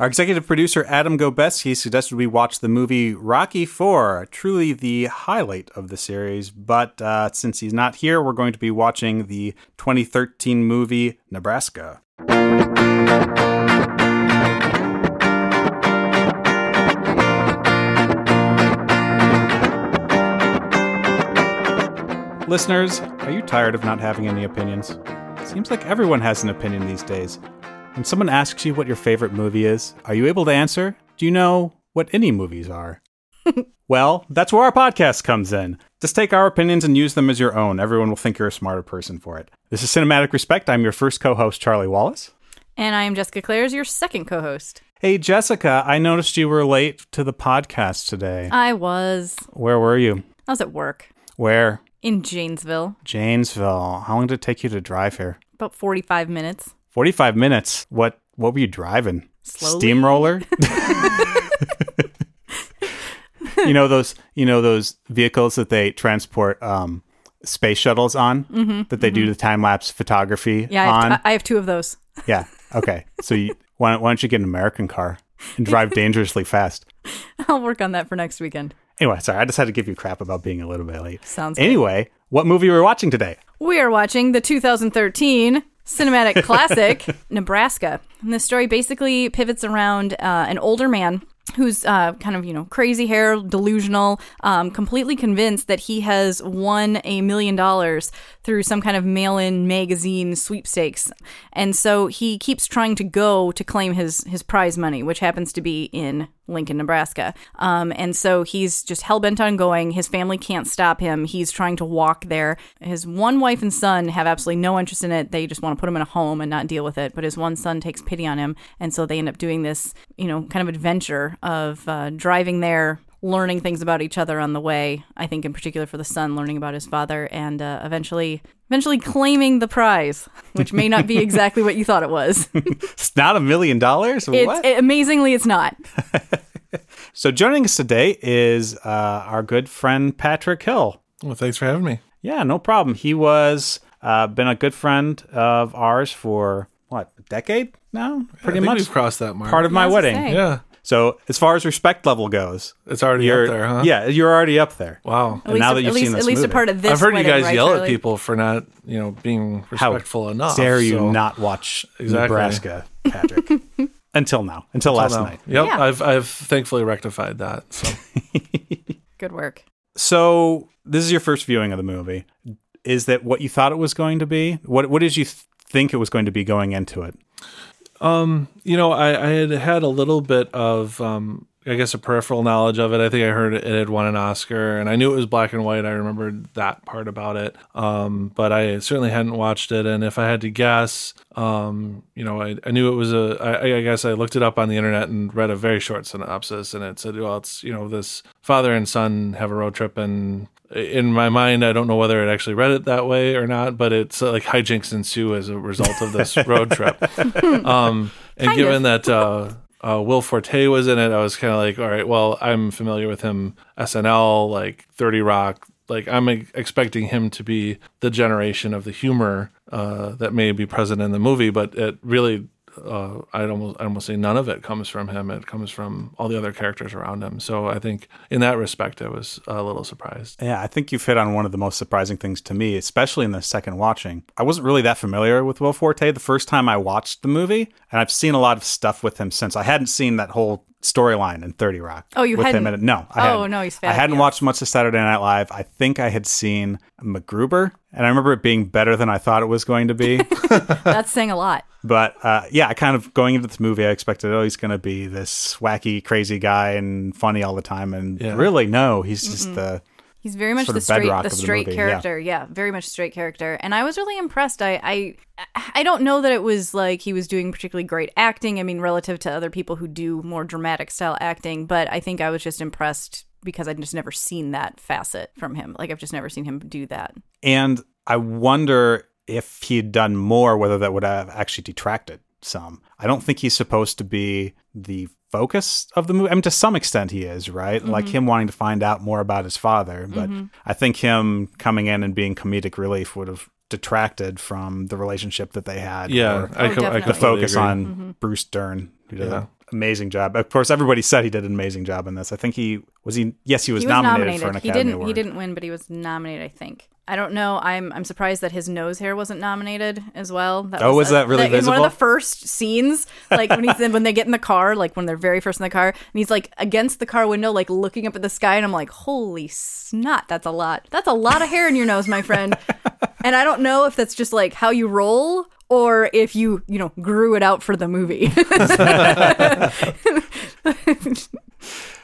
Our executive producer, Adam Gobeski, suggested we watch the movie Rocky IV, truly the highlight of the series. But uh, since he's not here, we're going to be watching the 2013 movie Nebraska. Listeners, are you tired of not having any opinions? Seems like everyone has an opinion these days. When someone asks you what your favorite movie is, are you able to answer? Do you know what any movies are? well, that's where our podcast comes in. Just take our opinions and use them as your own. Everyone will think you're a smarter person for it. This is Cinematic Respect. I'm your first co host, Charlie Wallace. And I am Jessica Clares, your second co host. Hey, Jessica, I noticed you were late to the podcast today. I was. Where were you? I was at work Where? in Janesville. Janesville. How long did it take you to drive here? About 45 minutes. 45 minutes. What what were you driving? Slowly. Steamroller? you know those you know those vehicles that they transport um space shuttles on that they do the time lapse photography Mm-hmm, Yeah, I on. have, I have two of those. yeah. Okay. So you why, don't- why don't you get an American car and drive dangerously fast? I'll work on that for next weekend. Anyway, sorry, I just had to give you crap about being a little bit late. Sounds good. Anyway, what movie were we watching today? We are watching the 2013 cinematic classic, Nebraska. And this story basically pivots around uh, an older man who's uh, kind of, you know, crazy hair, delusional, um, completely convinced that he has won a million dollars through some kind of mail in magazine sweepstakes. And so he keeps trying to go to claim his, his prize money, which happens to be in Lincoln, Nebraska. Um, and so he's just hell bent on going. His family can't stop him. He's trying to walk there. His one wife and son have absolutely no interest in it. They just want to put him in a home and not deal with it. But his one son takes pity on him. And so they end up doing this, you know, kind of adventure of uh, driving there. Learning things about each other on the way. I think, in particular, for the son, learning about his father, and uh, eventually, eventually claiming the prize, which may not be exactly what you thought it was. It's not a million dollars? What? it, amazingly, it's not. So joining us today is uh, our good friend Patrick Hill. Well, thanks for having me. Yeah, no problem. He was uh, been a good friend of ours for what a decade now, pretty I think much we've crossed that mark. part of my I was gonna wedding. yeah, So as far as respect level goes, it's already you're up there, huh? yeah, you're already up there. Wow. At least, now a, that you've at least, seen this at least a part of this. I've heard you guys right, yell at Charlie? people for not, you know, being How respectful enough. Dare you so- not watch Exactly. Nebraska, Patrick? Until now, until last Well, no. night. Yep, Yeah. I've I've thankfully rectified that. So Good work. So this is your first viewing of the movie. Is that what you thought it was going to be? What what did you th- think it was going to be going into it? You know, I, I had had a little bit of, um, I guess, a peripheral knowledge of it. I think I heard it had won an Oscar, and I knew it was black and white. I remembered that part about it, um, but I certainly hadn't watched it. And if I had to guess, um, you know, I, I knew it was a. I, I guess I looked it up on the internet and read a very short synopsis, and it said, well, it's you know, this father and son have a road trip and. In my mind, I don't know whether it actually read it that way or not, but it's uh, like hijinks ensue as a result of this road trip. Um, and Kind given of. that uh, uh, Will Forte was in it, I was kind of like, all right, well, I'm familiar with him, SNL, like 30 Rock. Like, I'm expecting him to be the generation of the humor uh, that may be present in the movie, but it really, uh, I'd almost, I'd almost say none of it comes from him. It comes from all the other characters around him. So I think in that respect, I was a little surprised. Yeah, I think you've hit on one of the most surprising things to me, especially in the second watching. I wasn't really that familiar with Will Forte the first time I watched the movie, and I've seen a lot of stuff with him since. I hadn't seen that whole storyline in 30 Rock. Oh, you with hadn't? in it. No, I Oh, hadn't. no, he's fat. I hadn't fabulous. watched much of Saturday Night Live. I think I had seen MacGruber, and I remember it being better than I thought it was going to be. That's saying a lot. But uh, yeah, I kind of going into this movie, I expected, oh, he's going to be this wacky, crazy guy and funny all the time. And Yeah. really, no, he's just the. He's very much the straight, the of the straight movie, yeah. character. Yeah. very much straight character. And I was really impressed. I, I, I don't know that it was like he was doing particularly great acting. I mean, relative to other people who do more dramatic style acting, but I think I was just impressed because I'd just never seen that facet from him. Like I've just never seen him do that. And I wonder if he had done more, whether that would have actually detracted some. I don't think he's supposed to be the focus of the movie. I mean, to some extent, he is, right? Like mm-hmm. him wanting to find out more about his father. But mm-hmm. I think him coming in and being comedic relief would have detracted from the relationship that they had. Yeah, or I, Oh, co- I the focus agree. on mm-hmm. Bruce Dern. Who did Yeah. a amazing job. Of course, everybody said he did an amazing job in this. I think he was he. Yes, he was, he was nominated, nominated. for an he Academy didn't. Award. He didn't win, but he was nominated. I think. I don't know. I'm I'm surprised that his nose hair wasn't nominated as well. That Oh, was that really In one of the first scenes, like when he's when they get in the car, like when they're very first in the car, and he's like against the car window, like looking up at the sky, and I'm like, holy snot, that's a lot. That's a lot of hair in your nose, my friend. and I don't know if that's just like how you roll. Or if you, you know, grew it out for the movie.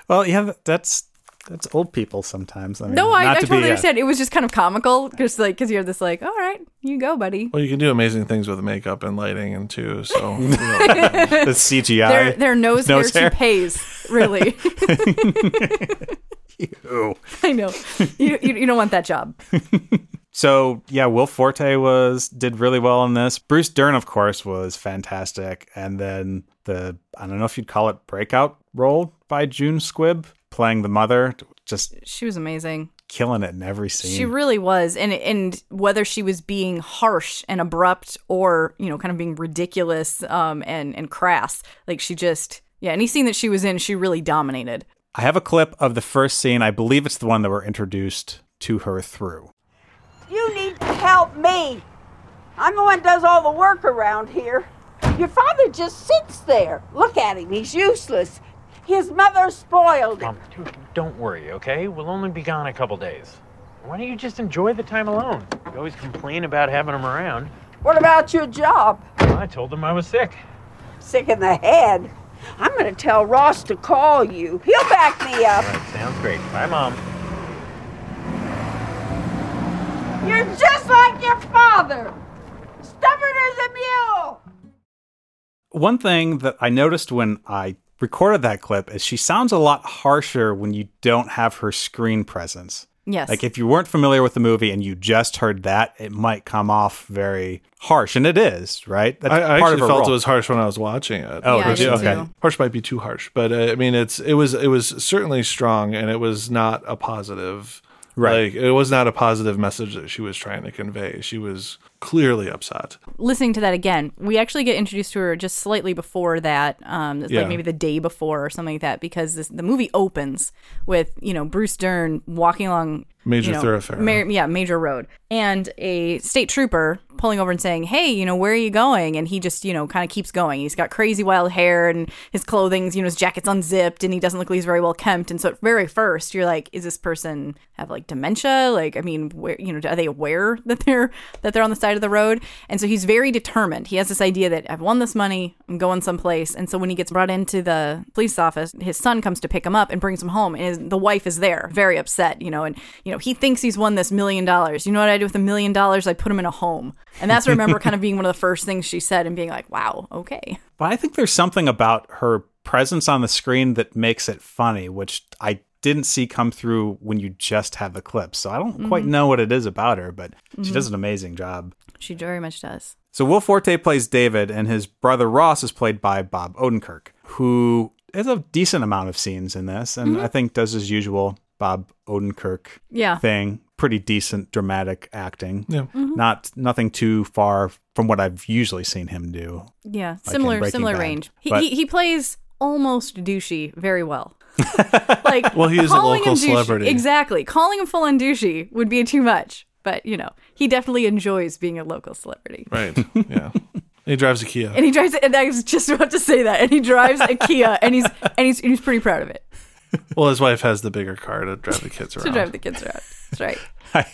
Well, yeah, that's that's old people sometimes. I mean, no, I, not I to totally be, uh, understand. It was just kind of comical, just like because you're this like, all right, you go, buddy. Well, you can do amazing things with makeup and lighting and too. So you know, the CGI. their their nose, Nose hair, hair? to pays really. Ew. I know you, you you don't want that job. So yeah, Will Forte was did really well in this. Bruce Dern, of course, was fantastic, and then the I don't know if you'd call it breakout role by June Squibb playing the mother, just She was amazing. killing it in every scene. She really was, and and whether she was being harsh and abrupt or you know kind of being ridiculous um and and crass, like she just yeah. Any scene that she was in, she really dominated. I have a clip of the first scene. I believe it's the one that we're introduced to her through. You need to help me. I'm the one who does all the work around here. Your father just sits there. Look at him. He's useless. His mother spoiled him. Mom, dude, don't worry, okay? We'll only be gone a couple days. Why don't you just enjoy the time alone? You always complain about having him around. What about your job? Well, I told him I was sick. Sick in the head. I'm going to tell Ross to call you. He'll back me up. All right, sounds great. Bye, Mom. You're just like your father. Stubborn as a mule. One thing that I noticed when I recorded that clip is she sounds a lot harsher when you don't have her screen presence. Yes, Like if you weren't familiar with the movie and you just heard that, it might come off very harsh, and it is, right? That's I, I actually of her felt role. it was harsh when I was watching it. Oh, Yeah, I did you? did Okay. too. harsh might be too harsh, but uh, I mean, it's it was it was certainly strong, and it was not a positive. Right. Like it was not a positive message that she was trying to convey. She was clearly upset. listening to that again, we actually get introduced to her just slightly before that, um, it's Yeah. like maybe the day before or something like that, because this, the movie opens with you know Bruce Dern walking along Major you know, thoroughfare. ma- yeah, major road, and a state trooper pulling over and saying, "Hey, you know, where are you going?" And he just you know kind of keeps going. He's got crazy wild hair and his clothing's you know his jacket's unzipped and he doesn't look like he's very well kempt. And so at very first, you're like, "Is this person have like dementia? Like, I mean, where you know, are they aware that they're that they're on the side of the road?" And so he's very determined. He has this idea that I've won this money, I'm going someplace. And so when he gets brought into the police office, his son comes to pick him up and brings him home, and the wife is there, very upset, you know, and you know he thinks he's won this million dollars. You know what I do with a million dollars? I put him in a home, and that's I remember kind of being one of the first things she said, and being like, "Wow, okay." But I think there's something about her presence on the screen that makes it funny, which I didn't see come through when you just have the clips. So I don't Mm-hmm. quite know what it is about her, but she does an amazing job. She very much does. So Will Forte plays David, and his brother Ross is played by Bob Odenkirk, who has a decent amount of scenes in this, and I think does his usual Bob Odenkirk Yeah. thing. Pretty decent dramatic acting. Yeah. Mm-hmm. Not nothing too far from what I've usually seen him do. Yeah, in similar similar Bad. range. He, But- he he plays almost douchey very well. like Well, he is a calling local him douchey- celebrity. Exactly, calling him full on douchey would be too much. But you know, he definitely enjoys being a local celebrity. Right. Yeah. he drives a Kia. And he drives, and I was just about to say that. And he drives a Kia, and he's and he's and he's pretty proud of it Well, his wife has the bigger car to drive the kids around. to drive the kids around. That's right. I,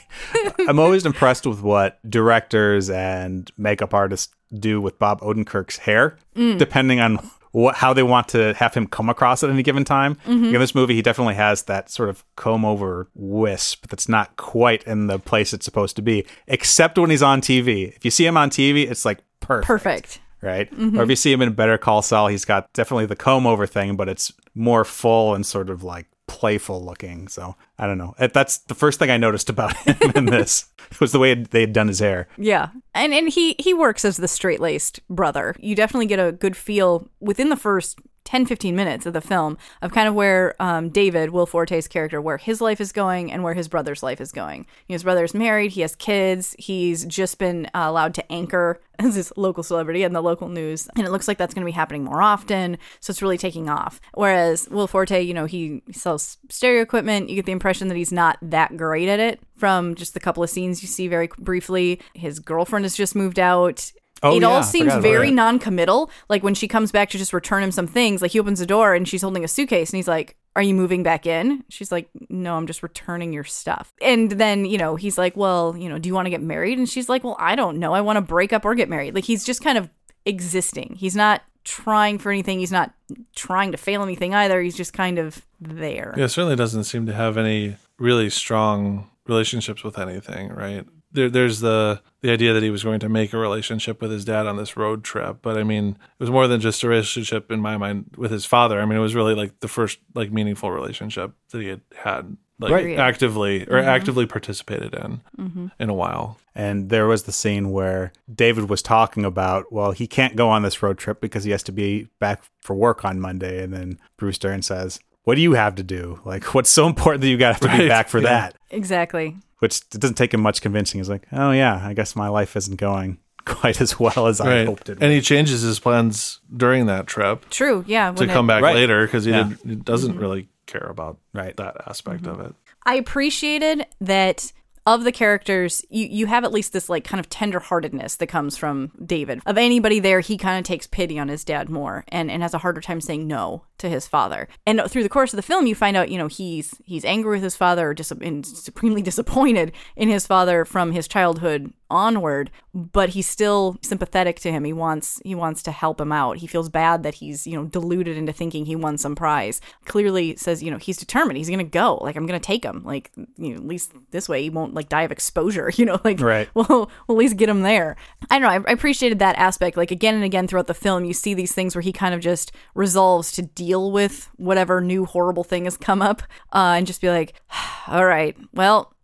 I'm always impressed with what directors and makeup artists do with Bob Odenkirk's hair, mm. depending on what, how they want to have him come across at any given time. Mm-hmm. In this movie, he definitely has that sort of comb over wisp that's not quite in the place it's supposed to be, except when he's on TV. If you see him on TV, it's like perfect. Perfect. Right? Mm-hmm. Or if you see him in Better Call Saul, he's got definitely the comb over thing, but it's more full and sort of like playful looking. So I don't know. That's the first thing I noticed about him in this was the way they had done his hair. Yeah, and and he he works as the straight laced brother. You definitely get a good feel within the first 10 15 minutes of the film of kind of where um, david will forte's character where his life is going and where his brother's life is going. His brother's married he has kids he's just been uh, allowed to anchor as this local celebrity in the local news and it looks like that's going to be happening more often so it's really taking off. Whereas will forte you know he sells stereo equipment you get the impression that he's not that great at it from just the couple of scenes you see very briefly. His girlfriend has just moved out Oh, it yeah, all seems very non-committal. Like when she comes back to just return him some things, like he opens the door and she's holding a suitcase and he's like, "Are you moving back in?" She's like, "No, I'm just returning your stuff." And then, you know, he's like, "Well, you know, do you want to get married?" And she's like, "Well, I don't know. I want to break up or get married." Like he's just kind of existing. He's not trying for anything. He's not trying to fail anything either. He's just kind of there. Yeah, certainly doesn't seem to have any really strong relationships with anything, right? There, there's the the idea that he was going to make a relationship with his dad on this road trip, but I mean, it was more than just a relationship in my mind with his father. I mean, it was really like the first like meaningful relationship that he had had like Right. actively or mm-hmm. actively participated in mm-hmm. in a while. And there was the scene where David was talking about, well, he can't go on this road trip because he has to be back for work on Monday. And then Bruce Dern says, What do you have to do? Like, what's so important that you got to be back for yeah. that? Exactly. Which it doesn't take him much convincing. He's like, Oh, yeah, I guess my life isn't going quite as well as I hoped it would. And he changes his plans during that trip True. Yeah. to when it- come back Right. later because he, Yeah. he doesn't mm-hmm. really care about Right. that aspect of mm-hmm. it. I appreciated that of the characters, you, you have at least this like kind of tenderheartedness that comes from David. Of anybody there, he kind of takes pity on his dad more and, and has a harder time saying no to his father. And through the course of the film, you find out, you know, he's he's angry with his father or dis- and supremely disappointed in his father from his childhood onward, but he's still sympathetic to him. He wants he wants to help him out. He feels bad that he's, you know, deluded into thinking he won some prize. Clearly says, you know, he's determined. He's going to go. Like I'm going to take him. Like, you know, at least this way he won't like die of exposure, you know, like Right. we'll, we'll at least get him there. I don't know. I, I appreciated that aspect. Like again and again throughout the film, you see these things where he kind of just resolves to deal with whatever new horrible thing has come up uh, and just be like, all right, well,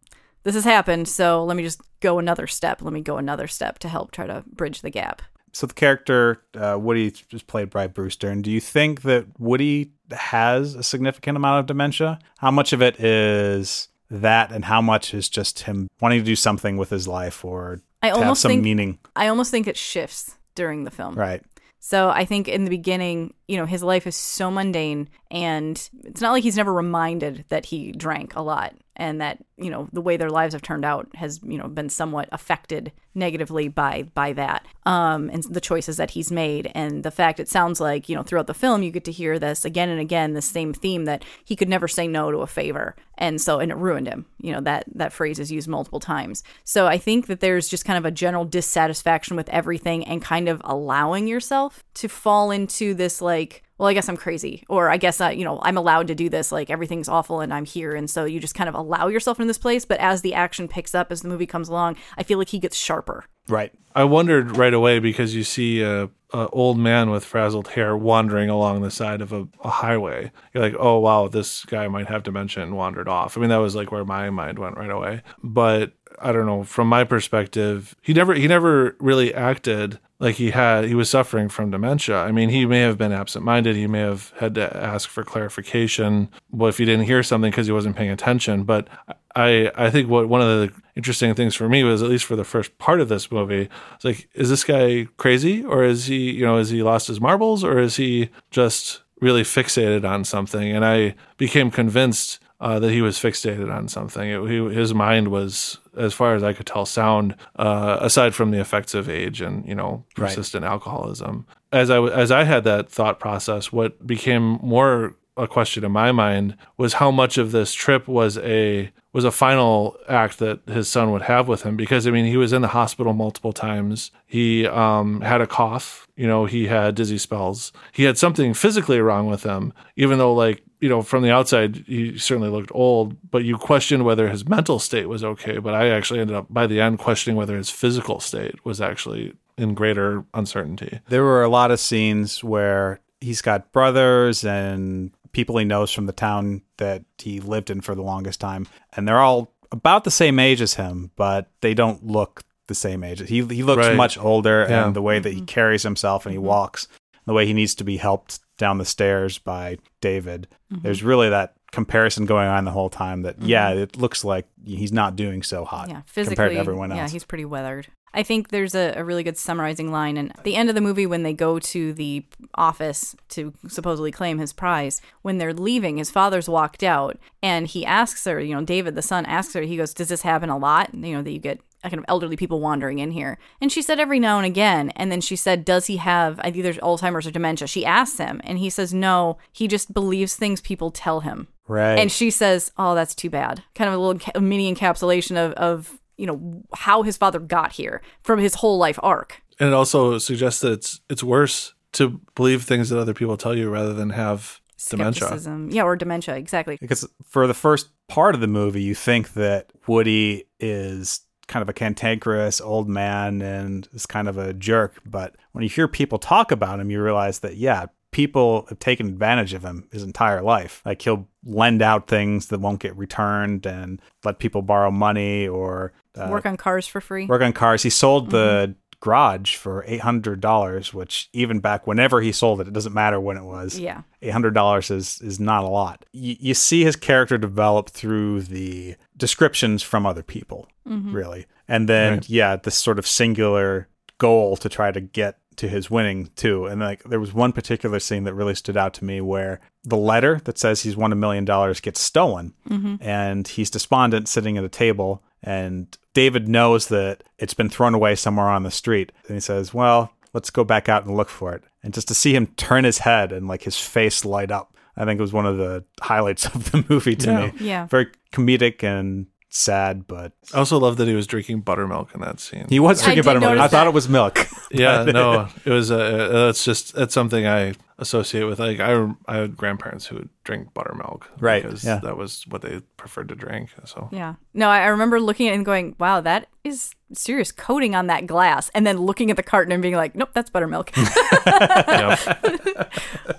this has happened. So let me just go another step. Let me go another step to help try to bridge the gap. So the character uh, Woody is played by Bruce Dern. Do you think that Woody has a significant amount of dementia? How much of it is that, and how much is just him wanting to do something with his life or I almost some think meaning? I almost think it shifts during the film. Right. So I think in the beginning, you know, his life is so mundane and it's not like he's never reminded that he drank a lot and that, you know, the way their lives have turned out has, you know, been somewhat affected negatively by by that. Um and the choices that he's made and the fact it sounds like, you know, throughout the film you get to hear this again and again the same theme that he could never say no to a favor. And so and it ruined him. You know, that that phrase is used multiple times. So I think that there's just kind of a general dissatisfaction with everything and kind of allowing yourself to fall into this like well, I guess I'm crazy, or I guess uh, you know I'm allowed to do this. Like everything's awful, and I'm here, and so you just kind of allow yourself in this place. But as the action picks up, as the movie comes along, I feel like he gets sharper. Right. I wondered right away because you see a, a old man with frazzled hair wandering along the side of a, a highway. You're like, oh wow, this guy might have dementia and wandered off. I mean, that was like where my mind went right away. But I don't know. From my perspective, he never he never really acted like he had he was suffering from dementia. I mean, he may have been absent-minded. He may have had to ask for clarification. Well, if he didn't hear something because he wasn't paying attention. But I I think what one of the interesting things for me was at least for the first part of this movie, it's like, is this guy crazy or is he you know is he lost his marbles or is he just really fixated on something? And I became convinced uh, that he was fixated on something. It, he, his mind was, as far as I could tell, sound. Uh, aside from the effects of age and you know Right. persistent alcoholism, as I as I had that thought process, what became more a question in my mind was how much of this trip was a was a final act that his son would have with him because I mean he was in the hospital multiple times. He um, had a cough, you know, he had dizzy spells. He had something physically wrong with him, even though like you know from the outside he certainly looked old. But you questioned whether his mental state was okay. But I actually ended up by the end questioning whether his physical state was actually in greater uncertainty. There were a lot of scenes where he's got brothers and people he knows from the town that he lived in for the longest time, and they're all about the same age as him, but they don't look the same age. He he looks Right. much older, Yeah. and the way that he mm-hmm. carries himself and he mm-hmm. walks. the way he needs to be helped down the stairs by David. Mm-hmm. There's really that comparison going on the whole time that mm-hmm. yeah, it looks like he's not doing so hot Yeah, physically. compared to everyone else. Yeah, he's pretty weathered. I think there's a, a really good summarizing line. And at the end of the movie, when they go to the office to supposedly claim his prize, when they're leaving, his father's walked out and he asks her, you know, David, the son, asks her, he goes, Does this happen a lot? You know, that you get kind of elderly people wandering in here. And she said every now and again. And then she said, Does he have either Alzheimer's or dementia? She asks him, and he says, No, he just believes things people tell him. right. And she says, "Oh, that's too bad." Kind of a little ca- mini encapsulation of of you know how his father got here from his whole life arc. And it also suggests that it's it's worse to believe things that other people tell you rather than have dementia. Skepticism, yeah, or dementia, exactly. because for the first part of the movie, you think that Woody is kind of a cantankerous old man and is kind of a jerk. But when you hear people talk about him, you realize that, yeah, people have taken advantage of him his entire life. Like he'll lend out things that won't get returned and let people borrow money or uh, Work on cars for free. work on cars. He sold the garage for $800, which even back whenever he sold it, it doesn't matter when it was Yeah, eight hundred dollars is is not a lot. You, you see his character develop through the descriptions from other people, mm-hmm. really, and then Right. yeah, this sort of singular goal to try to get to his winning too. And like there was one particular scene that really stood out to me where the letter that says he's won a million dollars gets stolen, mm-hmm. and he's despondent sitting at a table, and David knows that it's been thrown away somewhere on the street, and he says, "Well." let's go back out and look for it. And just to see him turn his head and like his face light up, I think it was one of the highlights of the movie to Yeah. me. yeah. Very comedic and sad, but I also love that he was drinking buttermilk in that scene. he was drinking did buttermilk. I thought it was milk. yeah, no, it was. Uh, that's just that's something I associate with. Like I, I had grandparents who would drink buttermilk, Right, Because yeah. that was what they preferred to drink. So Yeah. No, I I remember looking at it and going, wow, that is serious coating on that glass. And then looking at the carton and being like, nope, that's buttermilk.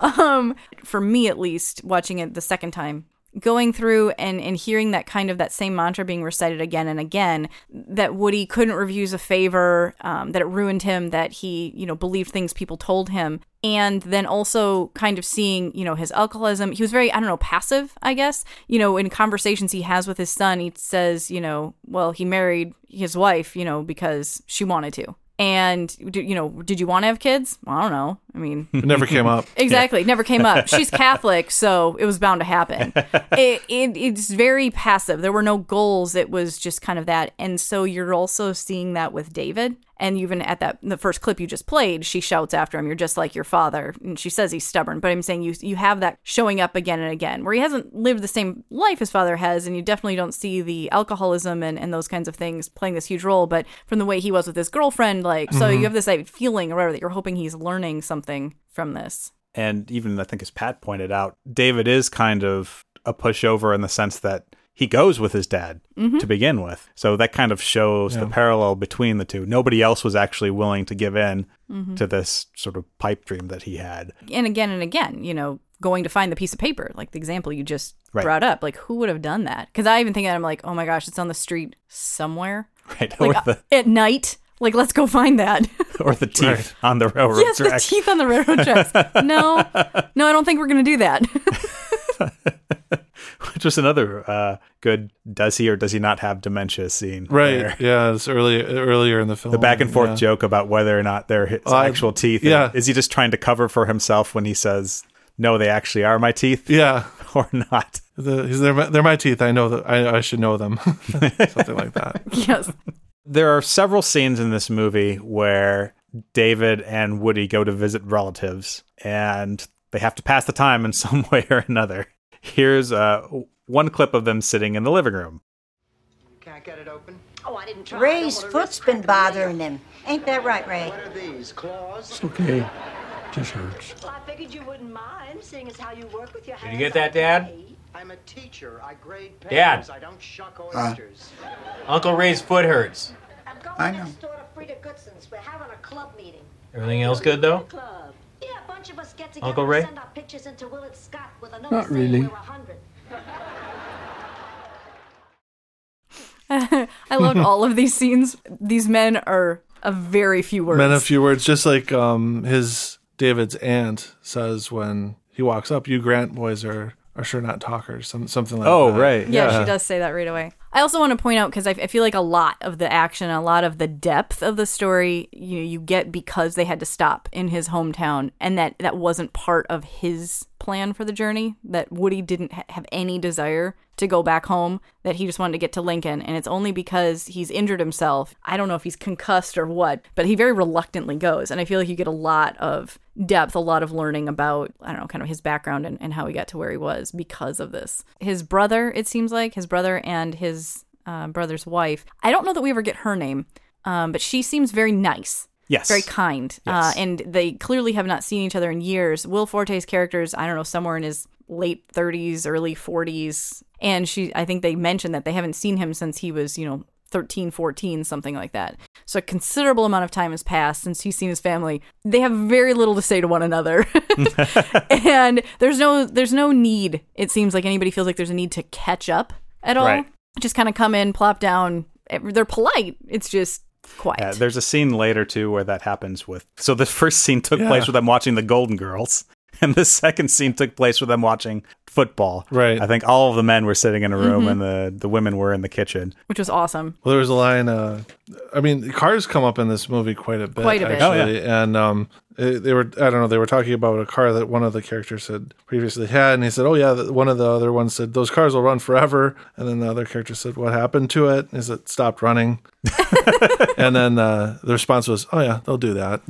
um, for me at least, watching it the second time, going through and, and hearing that kind of that same mantra being recited again and again, that Woody couldn't refuse a favor, um, that it ruined him, that he, you know, believed things people told him. And then also kind of seeing, you know, his alcoholism. He was very, I don't know, passive, I guess. You know, in conversations he has with his son, he says, you know, well, he married his wife, you know, because she wanted to. And, you know, did you want to have kids? Well, I don't know. I mean, it never came up. Exactly. Never came up. She's Catholic, so it was bound to happen. It, it it's very passive. There were no goals. It was just kind of that. And so you're also seeing that with David. And even at that the first clip you just played, she shouts after him, "You're just like your father." And she says he's stubborn, but I'm saying you you have that showing up again and again, where he hasn't lived the same life his father has, and you definitely don't see the alcoholism and, and those kinds of things playing this huge role. But from the way he was with his girlfriend, like so you mm-hmm. have this like, feeling or whatever that you're hoping he's learning something from this. and even I think as Pat pointed out, David is kind of a pushover in the sense that he goes with his dad to begin with. So that kind of shows the parallel between the two. Nobody else was actually willing to give in to this sort of pipe dream that he had. and again and again, you know, going to find the piece of paper, like the example you just Right. brought up. Like, who would have done that? Because I even think that I'm like, oh my gosh, it's on the street somewhere, Right. like the uh, at night. Like, let's go find that. or the teeth on the railroad yes, the teeth on the railroad tracks. No, no, I don't think we're gonna do that. Which was another uh, good does he or does he not have dementia scene. Right. Yeah. It's early earlier in the film. The back and forth yeah. joke about whether or not they're his actual teeth. yeah. Is he just trying to cover for himself when he says, no, they actually are my teeth Yeah. or not? The, they're, my, they're my teeth. I know that. I, I should know them. Something like that. yes. There are several scenes in this movie where David and Woody go to visit relatives and they have to pass the time in some way or another. Here's uh, one clip of them sitting in the living room. Can't get it open? Oh, I didn't try. Ray's foot's been bothering him. Ain't that right, Ray? What are these, claws? It's Okay, just hurts. Well, I figured you wouldn't mind, seeing as how you work with your hands. Did you get that, Dad? I'm a teacher. I grade papers. Dad. I don't shuck Uh. oysters. Uncle Ray's foot hurts. I'm going I next door to Frida Goodson's. We're having a club meeting. Everything else good though? Club. Yeah, a bunch of us get together Uncle and Ray? send our pictures into Willard Scott with a note Not really. we're hundred. I loved all of these scenes. These men are a very few words. Men of few words, just like um his David's aunt says when he walks up, "You Grant boys are are sure not talkers." Some, something like Oh, that. Oh, right. Yeah, she does say that right away. I also want to point out because I, I feel like a lot of the action, a lot of the depth of the story, you you get because they had to stop in his hometown, and that that wasn't part of his plan for the journey. That Woody didn't ha- have any desire to go back home. That he just wanted to get to Lincoln, and it's only because he's injured himself. I don't know if he's concussed or what, but he very reluctantly goes, and I feel like you get a lot of depth, a lot of learning about I don't know, kind of his background and, and how he got to where he was because of this. His brother, it seems like his brother and his uh, brother's wife. I don't know that we ever get her name, um, but she seems very nice. Yes. Very kind. Uh, and they clearly have not seen each other in years. Will Forte's character's, I don't know, somewhere in his late 30s, early 40s. And she, I think they mentioned that they haven't seen him since he was, you know, 13, 14, something like that. So a considerable amount of time has passed since he's seen his family. They have very little to say to one another. and there's no there's no need. It seems like anybody feels like there's a need to catch up at all. Right. Just kind of come in, plop down. They're polite. It's just quiet. Yeah, there's a scene later too where that happens with. So the first scene took place with them watching the Golden Girls, and the second scene took place with them watching football. Right. I think all of the men were sitting in a room, Mhm. and the the women were in the kitchen. which was awesome. Well, there was a line. Uh, I mean, cars come up in this movie quite a bit. Quite a bit. actually. Oh, yeah. And um, it- they were. I don't know. They were talking about a car that one of the characters had previously had, and he said, "Oh yeah." One of the other ones said, "Those cars will run forever." And then the other character said, "What happened to it? Is it stopped running?" and then uh, the response was, "Oh yeah, they'll do that."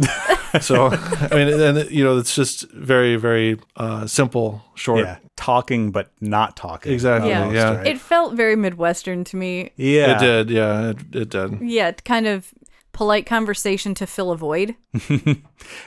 so I mean, and you know, it's just very, very uh, simple, short. Yeah, talking but not talking. Exactly. Yeah. yeah. right? It felt very Midwestern to me. Yeah, It did. Yeah, it, it did. Yeah, kind of polite conversation to fill a void.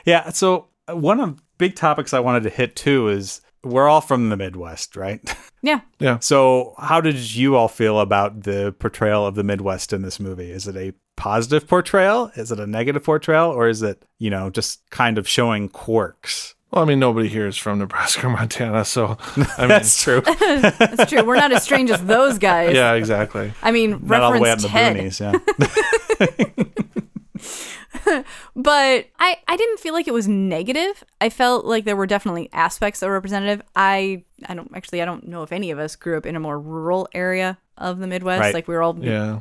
Yeah. So uh, one of the big topics I wanted to hit too is we're all from the Midwest, right? Yeah. Yeah. So how did you all feel about the portrayal of the Midwest in this movie? Is it a positive portrayal? Is it a negative portrayal? Or is it, you know, just kind of showing quirks? Well, I mean, nobody here is from Nebraska or Montana, so I mean, That's true. That's true. We're not as strange as those guys. yeah, exactly. I mean, Not all the way out reference in the Ted. boonies, yeah. but I, I didn't feel like it was negative. I felt like there were definitely aspects that were representative. I I don't actually I don't know if any of us grew up in a more rural area of the Midwest. Right. Like we were all Yeah.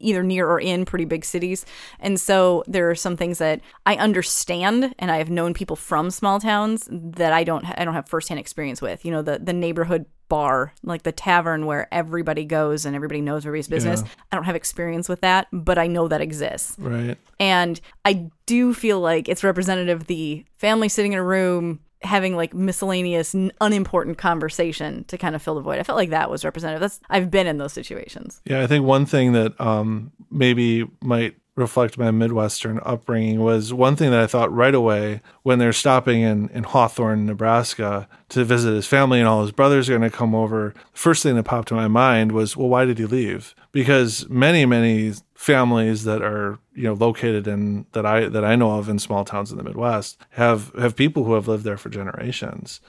either near or in pretty big cities. And so there are some things that I understand and I have known people from small towns that I don't I don't have firsthand experience with. You know, the the neighborhood bar, like the tavern where everybody goes and everybody knows everybody's business. I don't have experience with that, but I know that exists. Right. And I do feel like it's representative of the family sitting in a room having like miscellaneous unimportant conversation to kind of fill the void. I felt like that was representative. That's I've been in those situations. Yeah, I think one thing that um, maybe might reflect my Midwestern upbringing was one thing that I thought right away when they're stopping in, in Hawthorne, Nebraska to visit his family and all his brothers are going to come over. The first thing that popped to my mind was, well, why did he leave? Because many, many families that are you know located in that I that I know of in small towns in the Midwest have have people who have lived there for generations,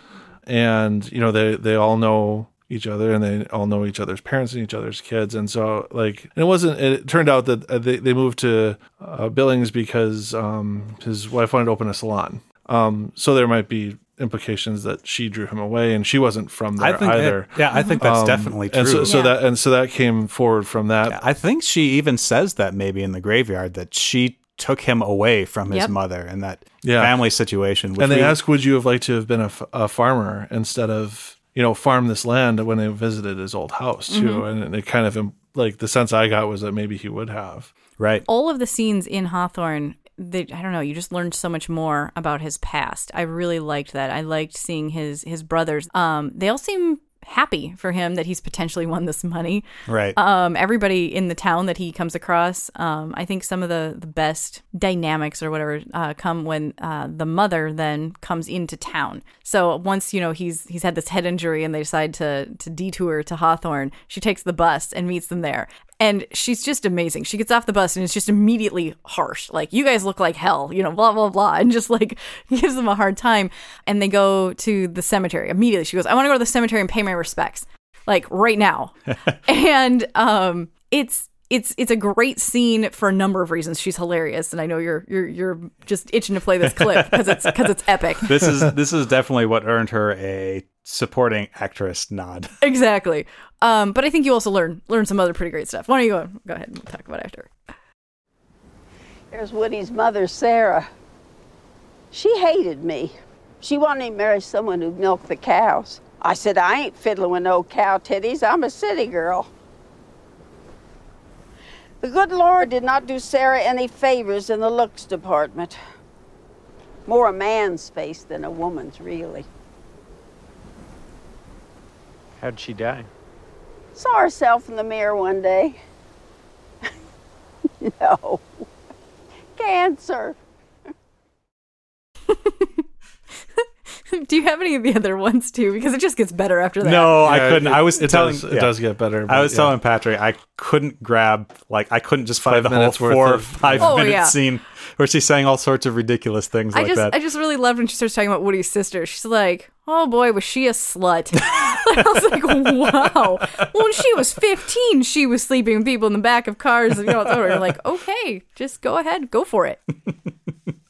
and you know they they all know each other and they all know each other's parents and each other's kids. And so like and it wasn't it turned out that uh, they, they moved to uh, billings because um, his wife wanted to open a salon. Um, so there might be implications that she drew him away and she wasn't from there I think either Um, yeah, I think that's definitely and so, true. so Yeah. that and so that came forward from that I think she even says that maybe in the graveyard that she took him away from his Yep. mother and that Yeah. family situation. And they we- ask would you have liked to have been a, f- a farmer instead of you know farm this land when they visited his old house too and it kind of like the sense i got was that maybe he would have right. all of the scenes in Hawthorne, they, I don't know, you just learned so much more about his past. I really liked that. I liked seeing his his brothers. Um, they all seem happy for him that he's potentially won this money. Right. Um, everybody in the town that he comes across, um, I think some of the, the best dynamics or whatever uh, come when uh, the mother then comes into town. So once you know he's he's had this head injury and they decide to to detour to Hawthorne, she takes the bus and meets them there. And she's just amazing. She gets off the bus and it's just immediately harsh. Like, you guys look like hell, you know, blah, blah, blah. And just like gives them a hard time. And they go to the cemetery immediately. She goes, I want to go to the cemetery and pay my respects, like right now. and um, it's, it's it's a great scene for a number of reasons. She's hilarious, and I know you're you're you're just itching to play this clip because it's because it's epic. This is this is definitely what earned her a supporting actress nod. Exactly. Um, but I think you also learn learn some other pretty great stuff. Why don't you go go ahead and we'll talk about it after? There's Woody's mother, Sarah. She hated me. She wanted to marry someone who milked the cows. I said, I ain't fiddling with no cow titties. I'm a city girl. The good Lord did not do Sarah any favors in the looks department. More a man's face than a woman's, really. How'd she die? Saw herself in the mirror one day. no. Cancer. Do you have any of the other ones too? Because it just gets better after that. No, I Yeah, couldn't. it- I was it telling. does- it yeah. does get better, I but was yeah. telling Patrick I couldn't grab like I couldn't just play Five the whole minutes worth four or of- five Oh, minute yeah. scene where she's saying all sorts of ridiculous things I like just that. I just really loved when she starts talking about Woody's sister. She's like, "Oh boy, was she a slut?" I was like, "Wow." Well, when she was 15, she was sleeping with people in the back of cars. And, you know, it's over. You're like, "Okay, just go ahead, go for it."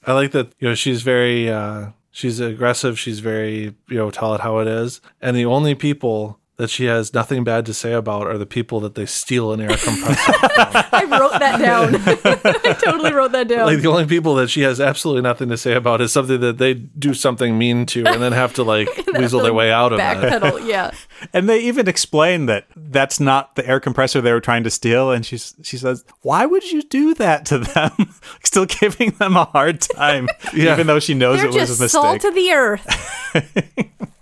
I like that, you know, she's very uh she's aggressive, she's very, you know, tell it how it is. And the only people that she has nothing bad to say about are the people that they steal an air compressor. I wrote that down. I totally wrote that down. like the only people that she has absolutely nothing to say about is something that they do something mean to and then have to like weasel their way out of it. Backpedal, yeah. and they even explain that that's not the air compressor they were trying to steal. And she's she says, "Why would you do that to them?" Still giving them a hard time, Yeah. even though she knows They're it was just a salt mistake. of the earth.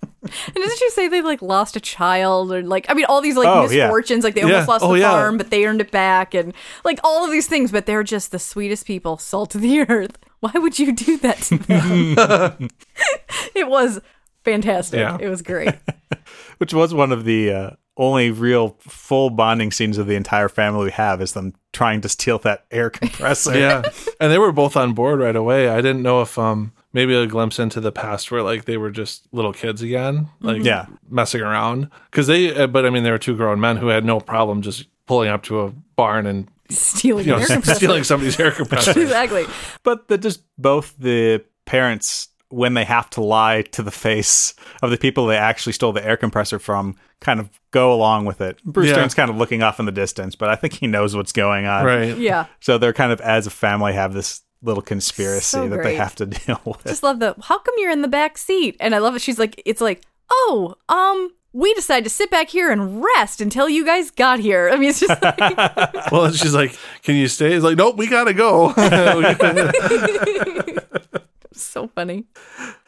And didn't she say they like lost a child or like I mean all these like Oh, yeah. misfortunes like they Yeah. almost lost Oh, the yeah. farm but they earned it back and like all of these things but they're just the sweetest people salt of the earth. Why would you do that to them? it was fantastic. Yeah. It was great. which was one of the uh, only real full bonding scenes of the entire family we have is them trying to steal that air compressor. yeah. And they were both on board right away. I didn't know if um maybe a glimpse into the past where like they were just little kids again, like Yeah. messing around. Cuz they uh, but I mean they were two grown men who had no problem just pulling up to a barn and Stealing you know air compressor. stealing somebody's air compressor. exactly. But that just both the parents, when they have to lie to the face of the people they actually stole the air compressor from, kind of go along with it. Bruce Yeah. Dern's kind of looking off in the distance, but I think he knows what's going on. right. Yeah. So they're kind of, as a family, have this little conspiracy So that they have to deal with. Just love the how come you're in the back seat? And I love it. She's like, it's like, oh, um, we decided to sit back here and rest until you guys got here. I mean, it's just like, Well, she's like, "Can you stay?" He's like, "Nope, we got to go." so funny.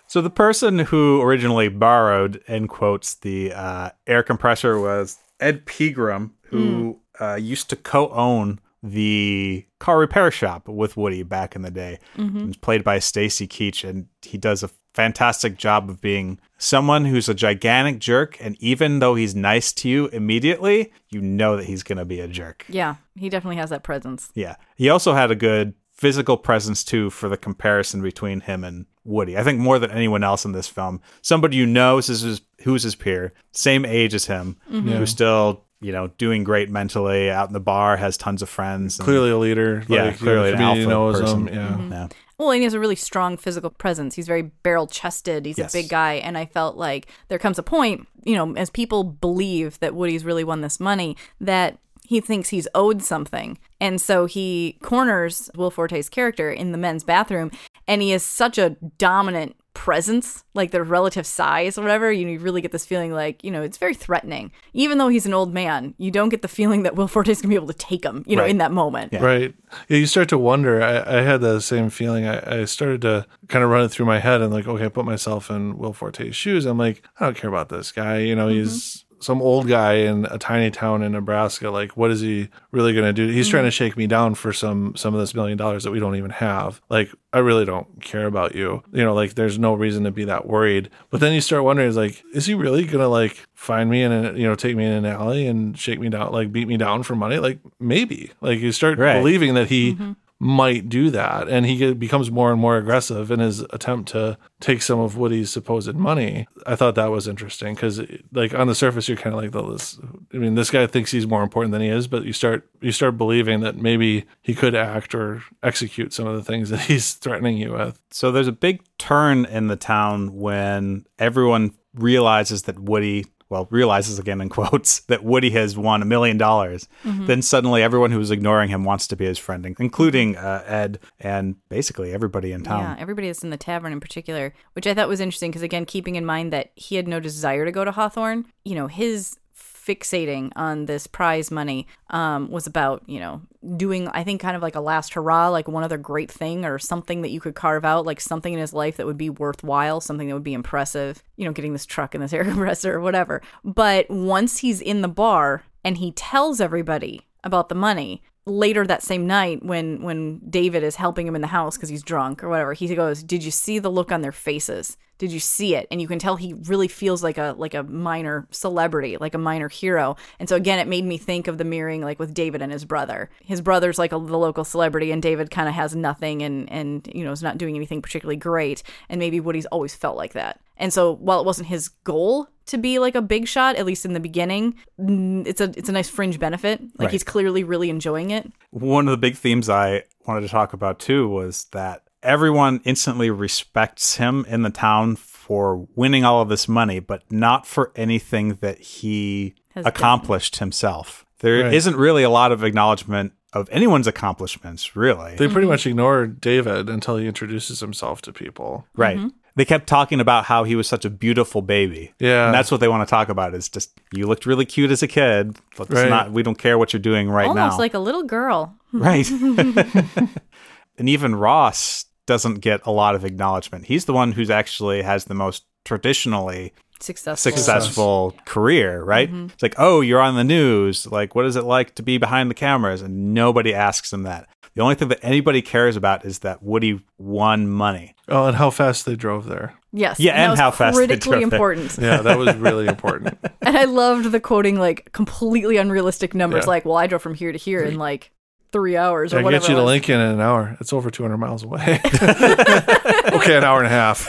So the person who originally borrowed, in quotes, the uh, air compressor was Ed Pegram, who uh, used to co-own the car repair shop with Woody back in the day. Mm-hmm. Was played by Stacy Keach, and he does a fantastic job of being someone who's a gigantic jerk. And even though he's nice to you immediately, you know that he's going to be a jerk. Yeah, he definitely has that presence. Yeah. He also had a good physical presence too for the comparison between him and Woody. I think more than anyone else in this film. Somebody you know is his, who's his peer, same age as him, mm-hmm. who's still, you know, doing great mentally, out in the bar, has tons of friends. and- clearly a leader. Yeah, like, clearly an alpha knows person. him. Yeah. Mm-hmm. Yeah. Well, and he has a really strong physical presence. He's very barrel chested. He's Yes. a big guy. And I felt like there comes a point, you know, as people believe that Woody's really won this money, that he thinks he's owed something. And so he corners Will Forte's character in the men's bathroom. And he is such a dominant presence, like their relative size or whatever. You really get this feeling like, you know, it's very threatening. Even though he's an old man, you don't get the feeling that Will Forte is going to be able to take him, you know, Right. in that moment. Right. Yeah, you start to wonder. I, I had the same feeling. I, I started to kind of run it through my head and like, okay, I put myself in Will Forte's shoes. I'm like, I don't care about this guy. You know, mm-hmm. he's some old guy in a tiny town in Nebraska. Like, what is he really going to do? He's trying to mm. shake me down for some some of this million dollars that we don't even have. Like, I really don't care about you. You know, like there's no reason to be that worried. But then you start wondering, is like, is he really gonna like find me and you know take me in an alley and shake me down, like beat me down for money? Like maybe. Like you start Right. believing that he mm-hmm. Might do that. And he becomes more and more aggressive in his attempt to take some of Woody's supposed money. I thought that was interesting because, like, on the surface, you're kind of like, "Oh, this, I mean, this guy thinks he's more important than he is, but you start, you start believing that maybe he could act or execute some of the things that he's threatening you with. So there's a big turn in the town when everyone realizes that Woody, well, realizes again in quotes, that Woody has won a million dollars. Then suddenly everyone who was ignoring him wants to be his friend, including uh, Ed and basically everybody in town. Yeah, everybody that's in the tavern in particular, which I thought was interesting because, again, keeping in mind that he had no desire to go to Hawthorne, you know, his fixating on this prize money um, was about, you know, doing, I think, kind of like a last hurrah, like one other great thing or something that you could carve out, like something in his life that would be worthwhile, something that would be impressive, you know, getting this truck and this air compressor or whatever. But once he's in the bar and he tells everybody about the money, later that same night when when David is helping him in the house because he's drunk or whatever, he goes, "Did you see the look on their faces? Did you see it?" And you can tell he really feels like a like a minor celebrity, like a minor hero. And so again, it made me think of the mirroring like with David and his brother. His brother's like a, the local celebrity, and David kind of has nothing and and you know is not doing anything particularly great. And maybe Woody's always felt like that. And so while it wasn't his goal to be like a big shot, at least in the beginning, mm, it's a it's a nice fringe benefit. Like Right. he's clearly really enjoying it. One of the big themes I wanted to talk about too was that everyone instantly respects him in the town for winning all of this money, but not for anything that he Has done. accomplished himself. There Right. not really a lot of acknowledgement of anyone's accomplishments, really. They pretty much ignore David until he introduces himself to people. right. They kept talking about how he was such a beautiful baby. Yeah. And that's what they want to talk about is just you looked really cute as a kid. Let's Right. not we don't care what you're doing right Almost now. Almost like a little girl. Right. and even Ross doesn't get a lot of acknowledgement. He's the one who's actually has the most traditionally Successful. successful career, right? Mm-hmm. It's like, oh, you're on the news. Like, what is it like to be behind the cameras? And nobody asks him that. The only thing that anybody cares about is that Woody won money. Oh, and how fast they drove there. Yes. Yeah, that and was how fast they critically drove there. important. Yeah, that was really important. And I loved the quoting like completely unrealistic numbers, Yeah. like, well, I drove from here to here in like three hours or whatever. I whatever. get you to. Lincoln in an hour. It's over 200 miles away. okay, an hour and a half.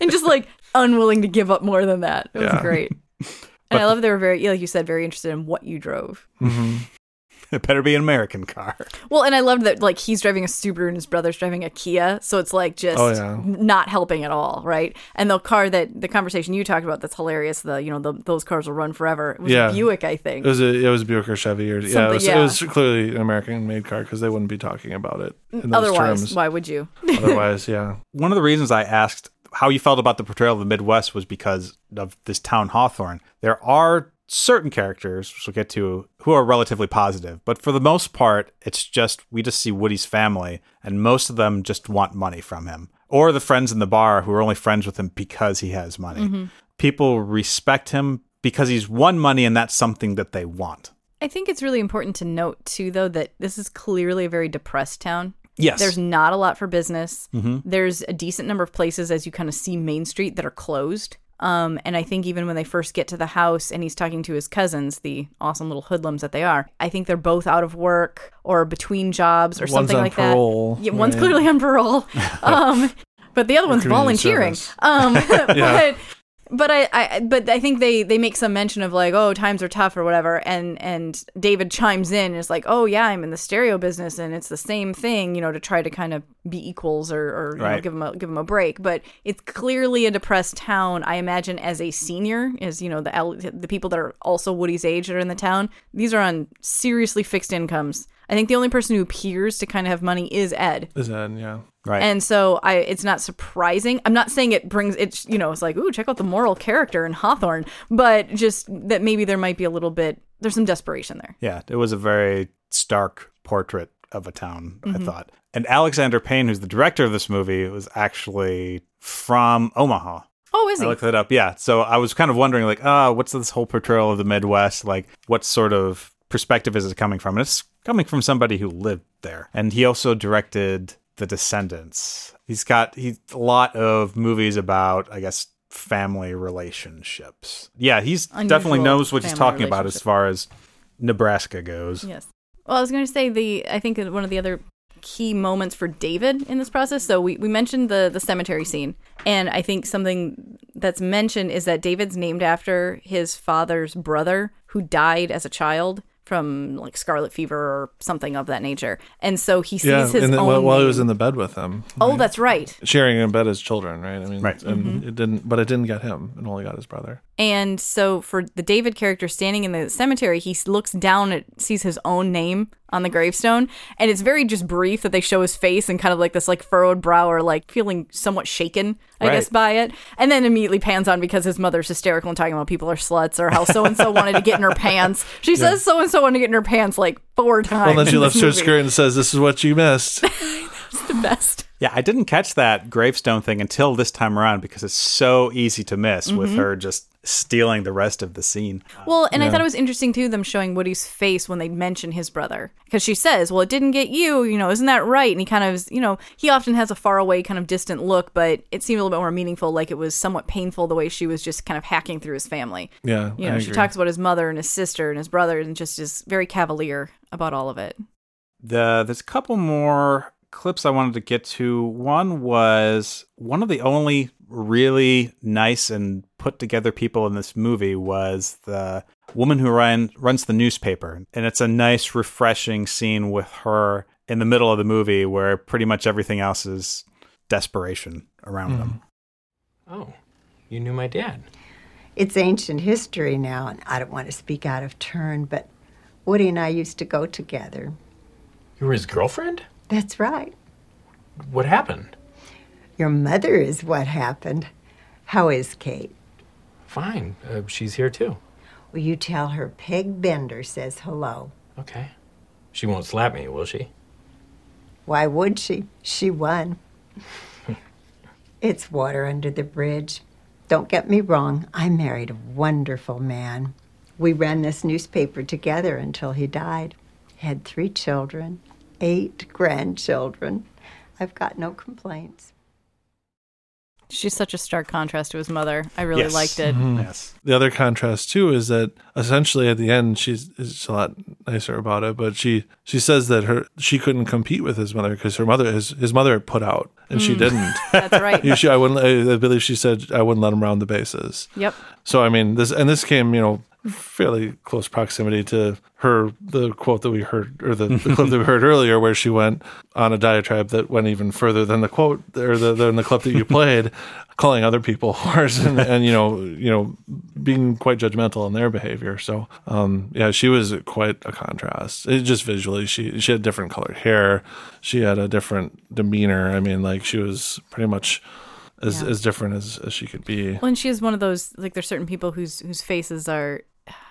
and just like unwilling to give up more than that. It was Yeah. great. And I love they were very, like you said, very interested in what you drove. Mm-hmm. It better be an American car. Well, and I loved that like he's driving a Subaru and his brother's driving a Kia, so it's like just Oh, yeah. not helping at all, right? And the car that the conversation you talked about that's hilarious. The you know the, those cars will run forever. It was Yeah. a Buick, I think. It was a it was a Buick or Chevy or yeah, it was, yeah. it was clearly an American made car because they wouldn't be talking about it in those Otherwise, terms. why would you? Otherwise, yeah. One of the reasons I asked how you felt about the portrayal of the Midwest was because of this town Hawthorne. There are certain characters, which we'll get to, who are relatively positive, but for the most part, it's just we just see Woody's family, and most of them just want money from him, or the friends in the bar who are only friends with him because he has money. Mm-hmm. People respect him because he's won money, and that's something that they want. I think it's really important to note too, though, that this is clearly a very depressed town. Yes. There's not a lot for business. Mm-hmm. There's a decent number of places as you kind of see Main Street that are closed. Um, and I think even when they first get to the house and he's talking to his cousins, the awesome little hoodlums that they are, I think they're both out of work or between jobs or One's something on like parole, that. Yeah, one's clearly on parole. Um, but the other one's volunteering. Um, but but I, I but I think they they make some mention of like oh times are tough or whatever and and David chimes in and is like oh yeah I'm in the stereo business and it's the same thing you know to try to kind of be equals or, or you know, give him a give him a break. But it's clearly a depressed town. I imagine as a senior is you know the the people that are also Woody's age that are in the town these are on seriously fixed incomes. I think the only person who appears to kind of have money is Ed. Is that yeah? Right. and so I it's not surprising. I'm not saying it brings it's you know, it's like, ooh, check out the moral character in Hawthorne, but just that maybe there might be a little bit there's some desperation there. Yeah, it was a very stark portrait of a town, Mm-hmm. I thought. And Alexander Payne, who's the director of this movie, was actually from Omaha. Oh, is he? I looked that up. Yeah. So I was kind of wondering, like, ah, what's this whole portrayal of the Midwest? Like, what sort of perspective is it coming from? And it's coming from somebody who lived there. And he also directed The Descendants. He's got he's a lot of movies about, I guess, family relationships. Yeah, he's definitely knows what he's talking about as far as Nebraska goes. Yes. Well, I was going to say the I think one of the other key moments for David in this process. So we, we mentioned the the cemetery scene, and I think something that's mentioned is that David's named after his father's brother who died as a child from like scarlet fever or something of that nature. And so he sees Yeah, his and then own while, while he was in the bed with them, Oh, that's right. sharing in bed as children, right? I mean, Right. and Mm-hmm. it didn't, but it didn't get him. It only got his brother. And so for the David character standing in the cemetery, he looks down at sees his own name on the gravestone, and it's very just brief that they show his face and kind of like this like furrowed brow or like feeling somewhat shaken, I Right. guess, by it. And then immediately pans on because his mother's hysterical and talking about people are sluts or how so and so wanted to get in her pants. She says so and so wanted to get in her pants like four times. Well, then she in lifts her movie. skirt and says, "This is what you missed." It's the best. Yeah, I didn't catch that gravestone thing until this time around because it's so easy to miss with Mm-hmm. her just stealing the rest of the scene. Well, and I thought it was interesting too them showing Woody's face when they mention his brother because she says, "Well, it didn't get you, you know, isn't that right?" And he kind of, you know, he often has a far away, kind of distant look, but it seemed a little bit more meaningful, like it was somewhat painful the way she was just kind of hacking through his family. Yeah, You know, I she agree. talks about his mother and his sister and his brother, and just is very cavalier about all of it. The there's a couple more clips I wanted to get to. One was one of the only really nice and put together people in this movie was the woman who run, runs the newspaper. And it's a nice, refreshing scene with her in the middle of the movie where pretty much everything else is desperation around hmm. them. Oh, you knew my dad. It's ancient history now, and I don't want to speak out of turn, but Woody and I used to go together. You were his girlfriend? That's right. What happened? Your mother is what happened. How is Kate? Fine. Uh, she's here too. Will you tell her Peg Bender says hello? Okay. She won't slap me, will she? Why would she? She won. it's water under the bridge. Don't get me wrong, I married a wonderful man. We ran this newspaper together until he died. Had three children, eight grandchildren. I've got no complaints. She's such a stark contrast to his mother. I really Yes. liked it. Mm-hmm. Yes. The other contrast too is that essentially at the end she's is a lot nicer about it, but she she says that her she couldn't compete with his mother because her mother his his mother put out and she mm. didn't. That's right. You should, I wouldn't. I, I believe she said I wouldn't let him round the bases. Yep. So I mean this and this came you know fairly close proximity to her the quote that we heard or the, the clip that we heard earlier where she went on a diatribe that went even further than the quote or the than the clip that you played calling other people whores and, and you know you know being quite judgmental in their behavior. So um yeah she was quite a contrast. It just visually she she had different colored hair. She had a different demeanor. I mean like she was pretty much as, Yeah. as different as, as she could be. Well, and she is one of those like there's certain people whose whose faces are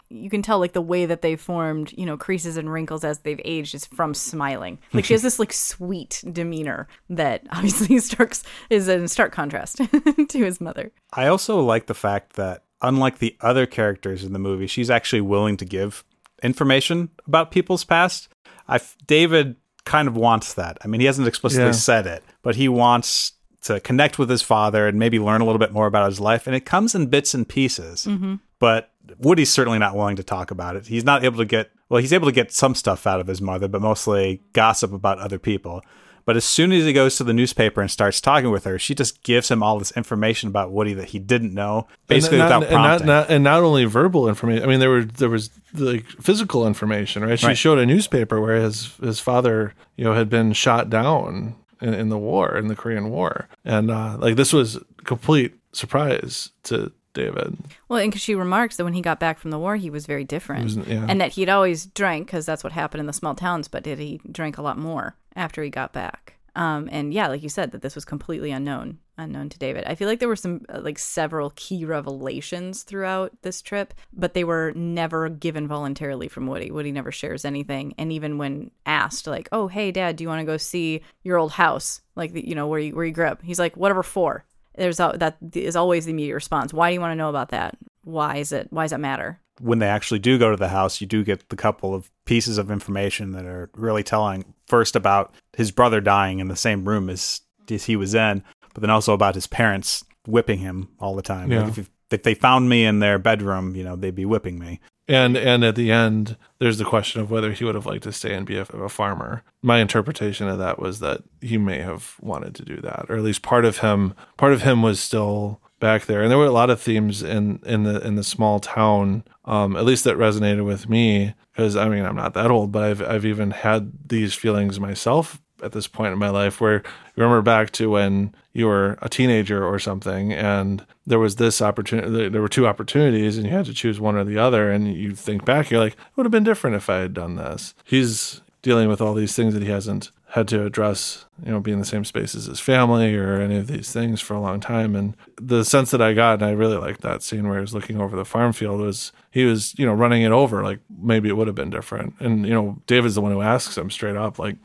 you can tell like the way that they formed, you know, creases and wrinkles as they've aged is from smiling. Like she has this like sweet demeanor that obviously Starks is in stark contrast to his mother. I also like the fact that, unlike the other characters in the movie, she's actually willing to give information about people's past. I David kind of wants that. I mean, he hasn't explicitly Yeah. said it, but he wants to connect with his father and maybe learn a little bit more about his life. And it comes in bits and pieces. Mm-hmm. But Woody's certainly not willing to talk about it. He's not able to get, well, he's able to get some stuff out of his mother, but mostly gossip about other people. But as soon as he goes to the newspaper and starts talking with her, she just gives him all this information about Woody that he didn't know, basically and not, without and not, prompting. not, and not only verbal information. I mean, there were there was like physical information, right? She Right. showed a newspaper where his his father, you know, had been shot down in, in the war, in the Korean War, and uh, like this was complete surprise to David. Well, and 'cause she remarks that when he got back from the war, he was very different, was- yeah. and that he'd always drank because that's what happened in the small towns. But did he drank a lot more after he got back? Um, and yeah, like you said, that this was completely unknown, unknown to David. I feel like there were some uh, like several key revelations throughout this trip, but they were never given voluntarily from Woody. Woody never shares anything, and even when asked, like, "Oh, hey, Dad, do you want to go see your old house, like the, you know where you where you grew up?" He's like, "Whatever for." There's al- that is always the immediate response. Why do you want to know about that? Why is it? Why does that matter? when they actually do go to the house, you do get the couple of pieces of information that are really telling. First, about his brother dying in the same room as, as he was in, but then also about his parents whipping him all the time. Yeah. Like if, if they found me in their bedroom, you know, they'd be whipping me. And and at the end, there's the question of whether he would have liked to stay and be a, a farmer. My interpretation of that was that he may have wanted to do that, or at least part of him. Part of him was still back there, and there were a lot of themes in in the in the small town, um, at least that resonated with me. Because I mean, I'm not that old, but I've I've even had these feelings myself at this point in my life where you remember back to when you were a teenager or something and there was this opportunity there were two opportunities and you had to choose one or the other and you think back you're like it would have been different if i had done this. He's dealing with all these things that he hasn't had to address you know being in the same space as his family or any of these things for a long time. And the sense that i got and i really liked that scene where he was looking over the farm field was he was you know running it over like maybe it would have been different. And you know david's the one who asks him straight up like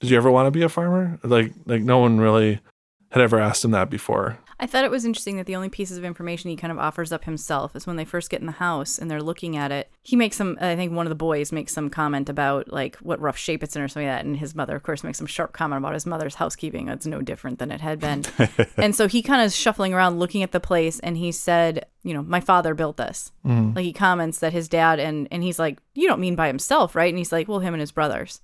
did you ever want to be a farmer? Like like no one really had ever asked him that before. I thought it was interesting that the only pieces of information he kind of offers up himself is when they first get in the house and they're looking at it. He makes some, I think one of the boys makes some comment about like what rough shape it's in or something like that. And his mother, of course, makes some sharp comment about his mother's housekeeping. It's no different than it had been. and so he kind of is shuffling around looking at the place and he said, you know, my father built this. Mm-hmm. Like he comments that his dad, and, and he's like, you don't mean by himself, right? And he's like, well, him and his brothers.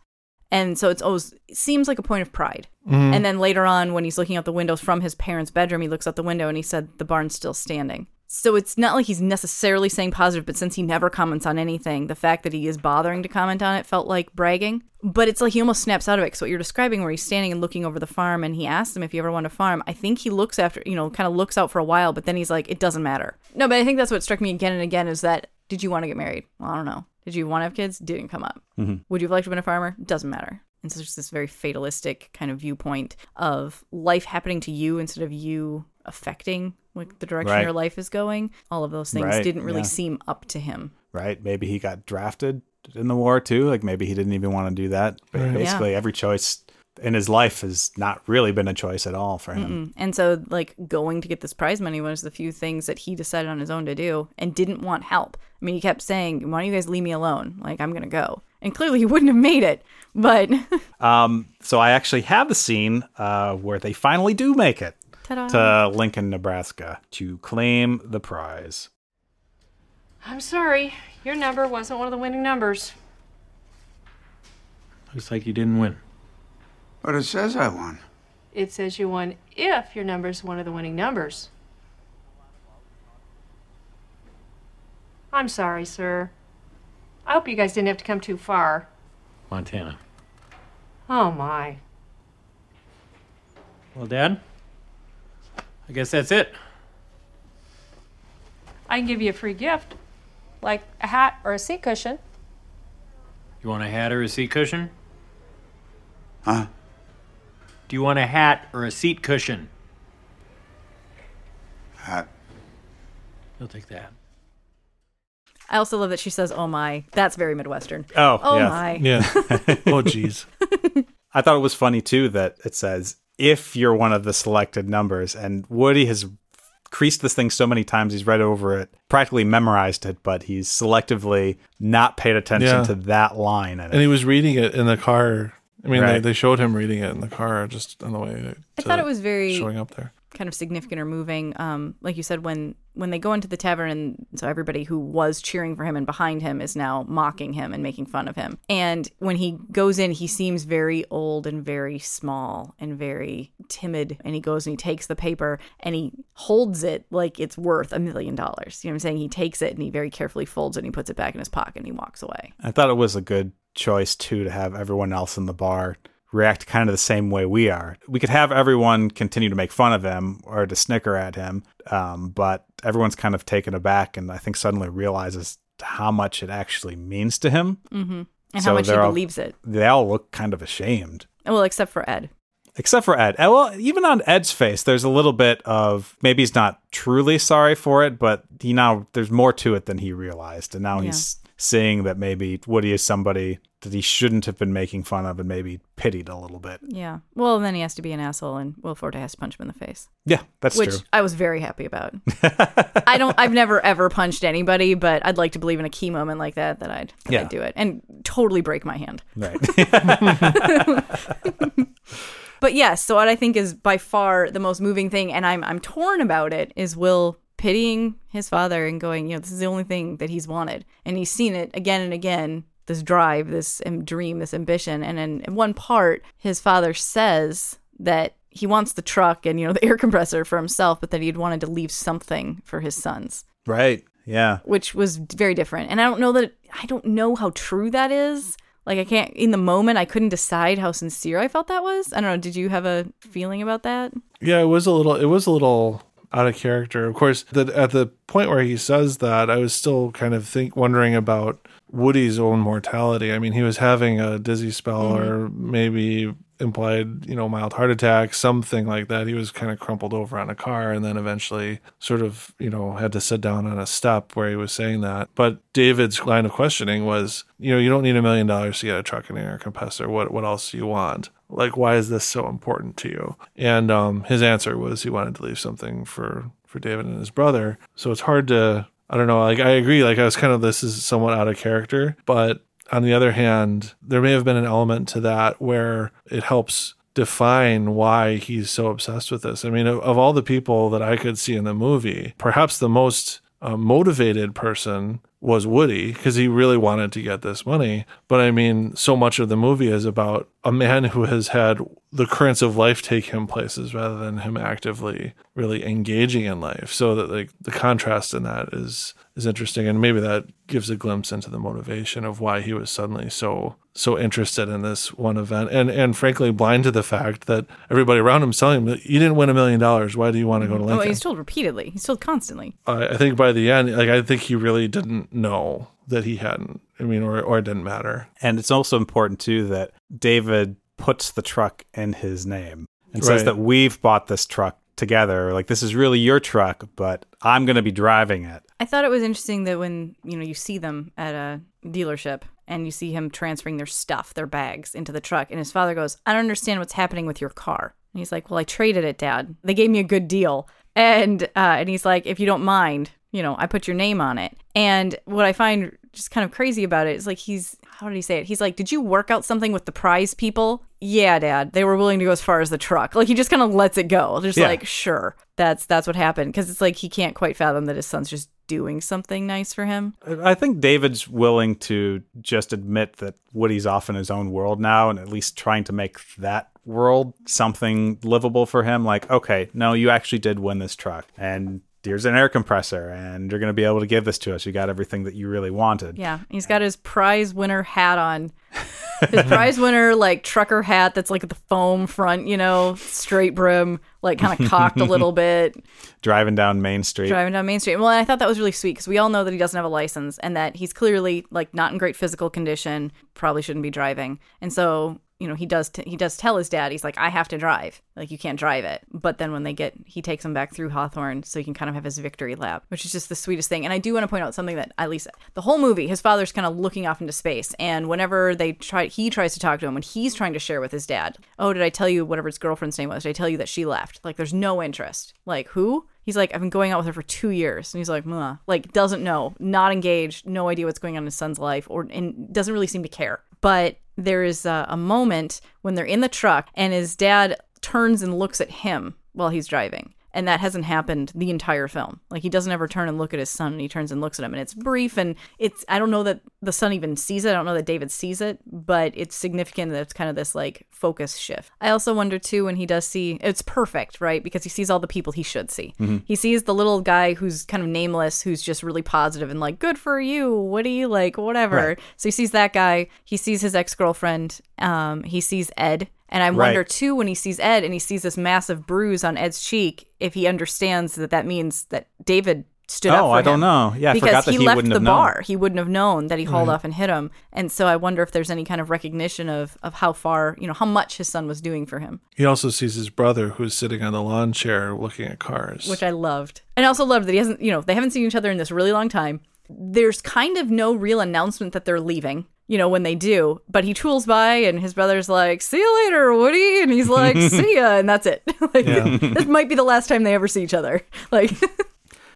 And so it's always it seems like a point of pride. Mm-hmm. And then later on, when he's looking out the windows from his parents' bedroom, he looks out the window and he said, "The barn's still standing." So it's not like he's necessarily saying positive, but since he never comments on anything, the fact that he is bothering to comment on it felt like bragging. But it's like he almost snaps out of it. Because what you're describing, where he's standing and looking over the farm, and he asks him if he ever want to farm. I think he looks after, you know, kind of looks out for a while, but then he's like, "It doesn't matter." No, but I think that's what struck me again and again is that did you want to get married? Well, I don't know. Did you want to have kids? Didn't come up. Mm-hmm. Would you have liked to have been a farmer? Doesn't matter. And so it's this very fatalistic kind of viewpoint of life happening to you instead of you affecting like the direction Right. your life is going. All of those things Right, didn't really yeah. seem up to him. right? Maybe he got drafted in the war too. Like maybe he didn't even want to do that. But basically, every choice in his life has not really been a choice at all for him. And so like going to get this prize money was the few things that he decided on his own to do and didn't want help. I mean, he kept saying, "Why don't you guys leave me alone? Like I'm going to go." And clearly he wouldn't have made it. But Um, so I actually have the scene uh, where they finally do make it ta-da. to Lincoln, Nebraska, to claim the prize. I'm sorry. Your number wasn't one of the winning numbers. Looks like you didn't win. But it says I won. It says you won if your number's one of the winning numbers. I'm sorry, sir. I hope you guys didn't have to come too far. Montana. Oh my. Well, Dad, I guess that's it. I can give you a free gift, like a hat or a seat cushion. You want a hat or a seat cushion? Huh? Do you want a hat or a seat cushion? Hat. You'll take that. I also love that she says, "Oh my." That's very Midwestern. Oh, Oh yeah. my. Yeah. oh jeez. I thought it was funny too that it says if you're one of the selected numbers, and Woody has creased this thing so many times he's read over it, practically memorized it, but he's selectively not paid attention Yeah. to that line And it. he was reading it in the car. I mean, they, Right. they showed him reading it in the car just on the way. I thought it was very showing up there. kind of significant or moving. Um, like you said, when when they go into the tavern, and so everybody who was cheering for him and behind him is now mocking him and making fun of him. And when he goes in, he seems very old and very small and very timid. And he goes and he takes the paper and he holds it like it's worth a million dollars. You know what I'm saying? He takes it and he very carefully folds it and he puts it back in his pocket and he walks away. I thought it was a good choice too to have everyone else in the bar react kind of the same way we are. We could have everyone continue to make fun of him or to snicker at him, um, but everyone's kind of taken aback and I think suddenly realizes how much it actually means to him. And So how much he all- believes it. They all look kind of ashamed. Well, except for Ed. Except for Ed. Well, even on Ed's face, there's a little bit of maybe he's not truly sorry for it, but he now there's more to it than he realized, and now he's seeing that maybe Woody is somebody that he shouldn't have been making fun of and maybe pitied a little bit. Yeah. Well, then he has to be an asshole, and Will Forte has to punch him in the face. Yeah, that's which true. I was very happy about. I don't. I've never ever punched anybody, but I'd like to believe in a key moment like that that I'd, that Yeah. I'd do it and totally break my hand. Right. But yes, so what I think is by far the most moving thing, and I'm I'm torn about it, is Will pitying his father and going, you know, this is the only thing that he's wanted. And he's seen it again and again this drive, this um, dream, this ambition. And in, in one part, his father says that he wants the truck and, you know, the air compressor for himself, but that he'd wanted to leave something for his sons, Right. Yeah. which was very different. And I don't know that, I don't know how true that is. Like, I can't, in the moment, I couldn't decide how sincere I felt that was. I don't know. Did you have a feeling about that? Yeah, it was a little. It was a little out of character. Of course, that at the point where he says that, I was still kind of think wondering about Woody's own mortality. I mean, he was having a dizzy spell, or mm-hmm. maybe implied, you know, mild heart attack, something like that. He was kind of crumpled over on a car, and then eventually, sort of, you know, had to sit down on a step where he was saying that. But David's line of questioning was, you know, you don't need a million dollars to get a truck and an air compressor. What what else do you want? Like why is this so important to you? And um, his answer was he wanted to leave something for for david and his brother. So it's hard to i don't know like i agree like i was kind of this is somewhat out of character. But on the other hand there may have been an element to that where it helps define why he's so obsessed with this. I mean of, of all the people that i could see in the movie perhaps the most uh, motivated person was Woody because he really wanted to get this money. But I mean, so much of the movie is about a man who has had the currents of life take him places rather than him actively really engaging in life. So that like the contrast in that is is interesting and maybe that gives a glimpse into the motivation of why he was suddenly so so interested in this one event and and frankly blind to the fact that everybody around him is telling him that you didn't win a million dollars why do you want to go to Oh, Lincoln he's told repeatedly. He's told constantly. I, I think by the end, like I think he really didn't know that he hadn't. I mean, or or it didn't matter. And it's also important too that David puts the truck in his name and says that we've bought this truck together. Like this is really your truck, but I'm going to be driving it. I thought it was interesting that when you know you see them at a dealership and you see him transferring their stuff, their bags into the truck, and his father goes, "I don't understand what's happening with your car." And he's like, "Well, I traded it, Dad. They gave me a good deal." And uh, and he's like, "If you don't mind, you know, I put your name on it." And what I find just kind of crazy about it is like he's how did he say it? He's like, "Did you work out something with the prize people?" Yeah, Dad. They were willing to go as far as the truck. Like he just kind of lets it go. Just Yeah. like, sure, that's that's what happened because it's like he can't quite fathom that his son's just doing something nice for him. I think David's willing to just admit that Woody's off in his own world now and at least trying to make that world something livable for him. Like, okay, no, you actually did win this truck. And here's an air compressor, and you're going to be able to give this to us. You got everything that you really wanted. Yeah, he's got his prize winner hat on. His prize winner like trucker hat that's like the foam front, you know, straight brim, like kind of cocked a little bit, Driving down Main Street. driving down Main Street. Well, and I thought that was really sweet because we all know that he doesn't have a license and that he's clearly like not in great physical condition, probably shouldn't be driving. And so, you know, he does t- he does tell his dad, he's like, I have to drive, like you can't drive it. But then when they get, he takes him back through Hawthorne so he can kind of have his victory lap, which is just the sweetest thing. And I do want to point out something that at least the whole movie, his father's kind of looking off into space, and whenever they try, he tries to talk to him when he's trying to share with his dad. Oh, did I tell you whatever his girlfriend's name was? Did I tell you that she left? Like, there's no interest. Like who? He's like, I've been going out with her for two years, and he's like, Mwah. like doesn't know, not engaged, no idea what's going on in his son's life, or and doesn't really seem to care. But there is a, a moment when they're in the truck, and his dad turns and looks at him while he's driving. And that hasn't happened the entire film. Like he doesn't ever turn and look at his son, and he turns and looks at him, and it's brief, and it's I don't know that the son even sees it. I don't know that David sees it, but it's significant that it's kind of this like focus shift. I also wonder too when he does see it's perfect, right? Because he sees all the people he should see. He sees the little guy who's kind of nameless, who's just really positive and like, "Good for you, What do you like whatever. Right. So he sees that guy. He sees his ex girlfriend. Um, he sees Ed. And I wonder too when he sees Ed and he sees this massive bruise on Ed's cheek, if he understands that that means that David stood up Oh, for I don't know. Yeah, I because forgot that he, he left wouldn't the have known. bar. He wouldn't have known that he hauled off and hit him. And so I wonder if there's any kind of recognition of of how far, you know, how much his son was doing for him, He also sees his brother who's sitting on the lawn chair looking at cars. which I loved. And I also loved that he hasn't, you know, they haven't seen each other in this really long time. There's kind of no real announcement that they're leaving. You know, when they do, but he tools by and his brother's like, See you later, Woody. And he's like, See ya. And that's it. like, this might be the last time they ever see each other. Like,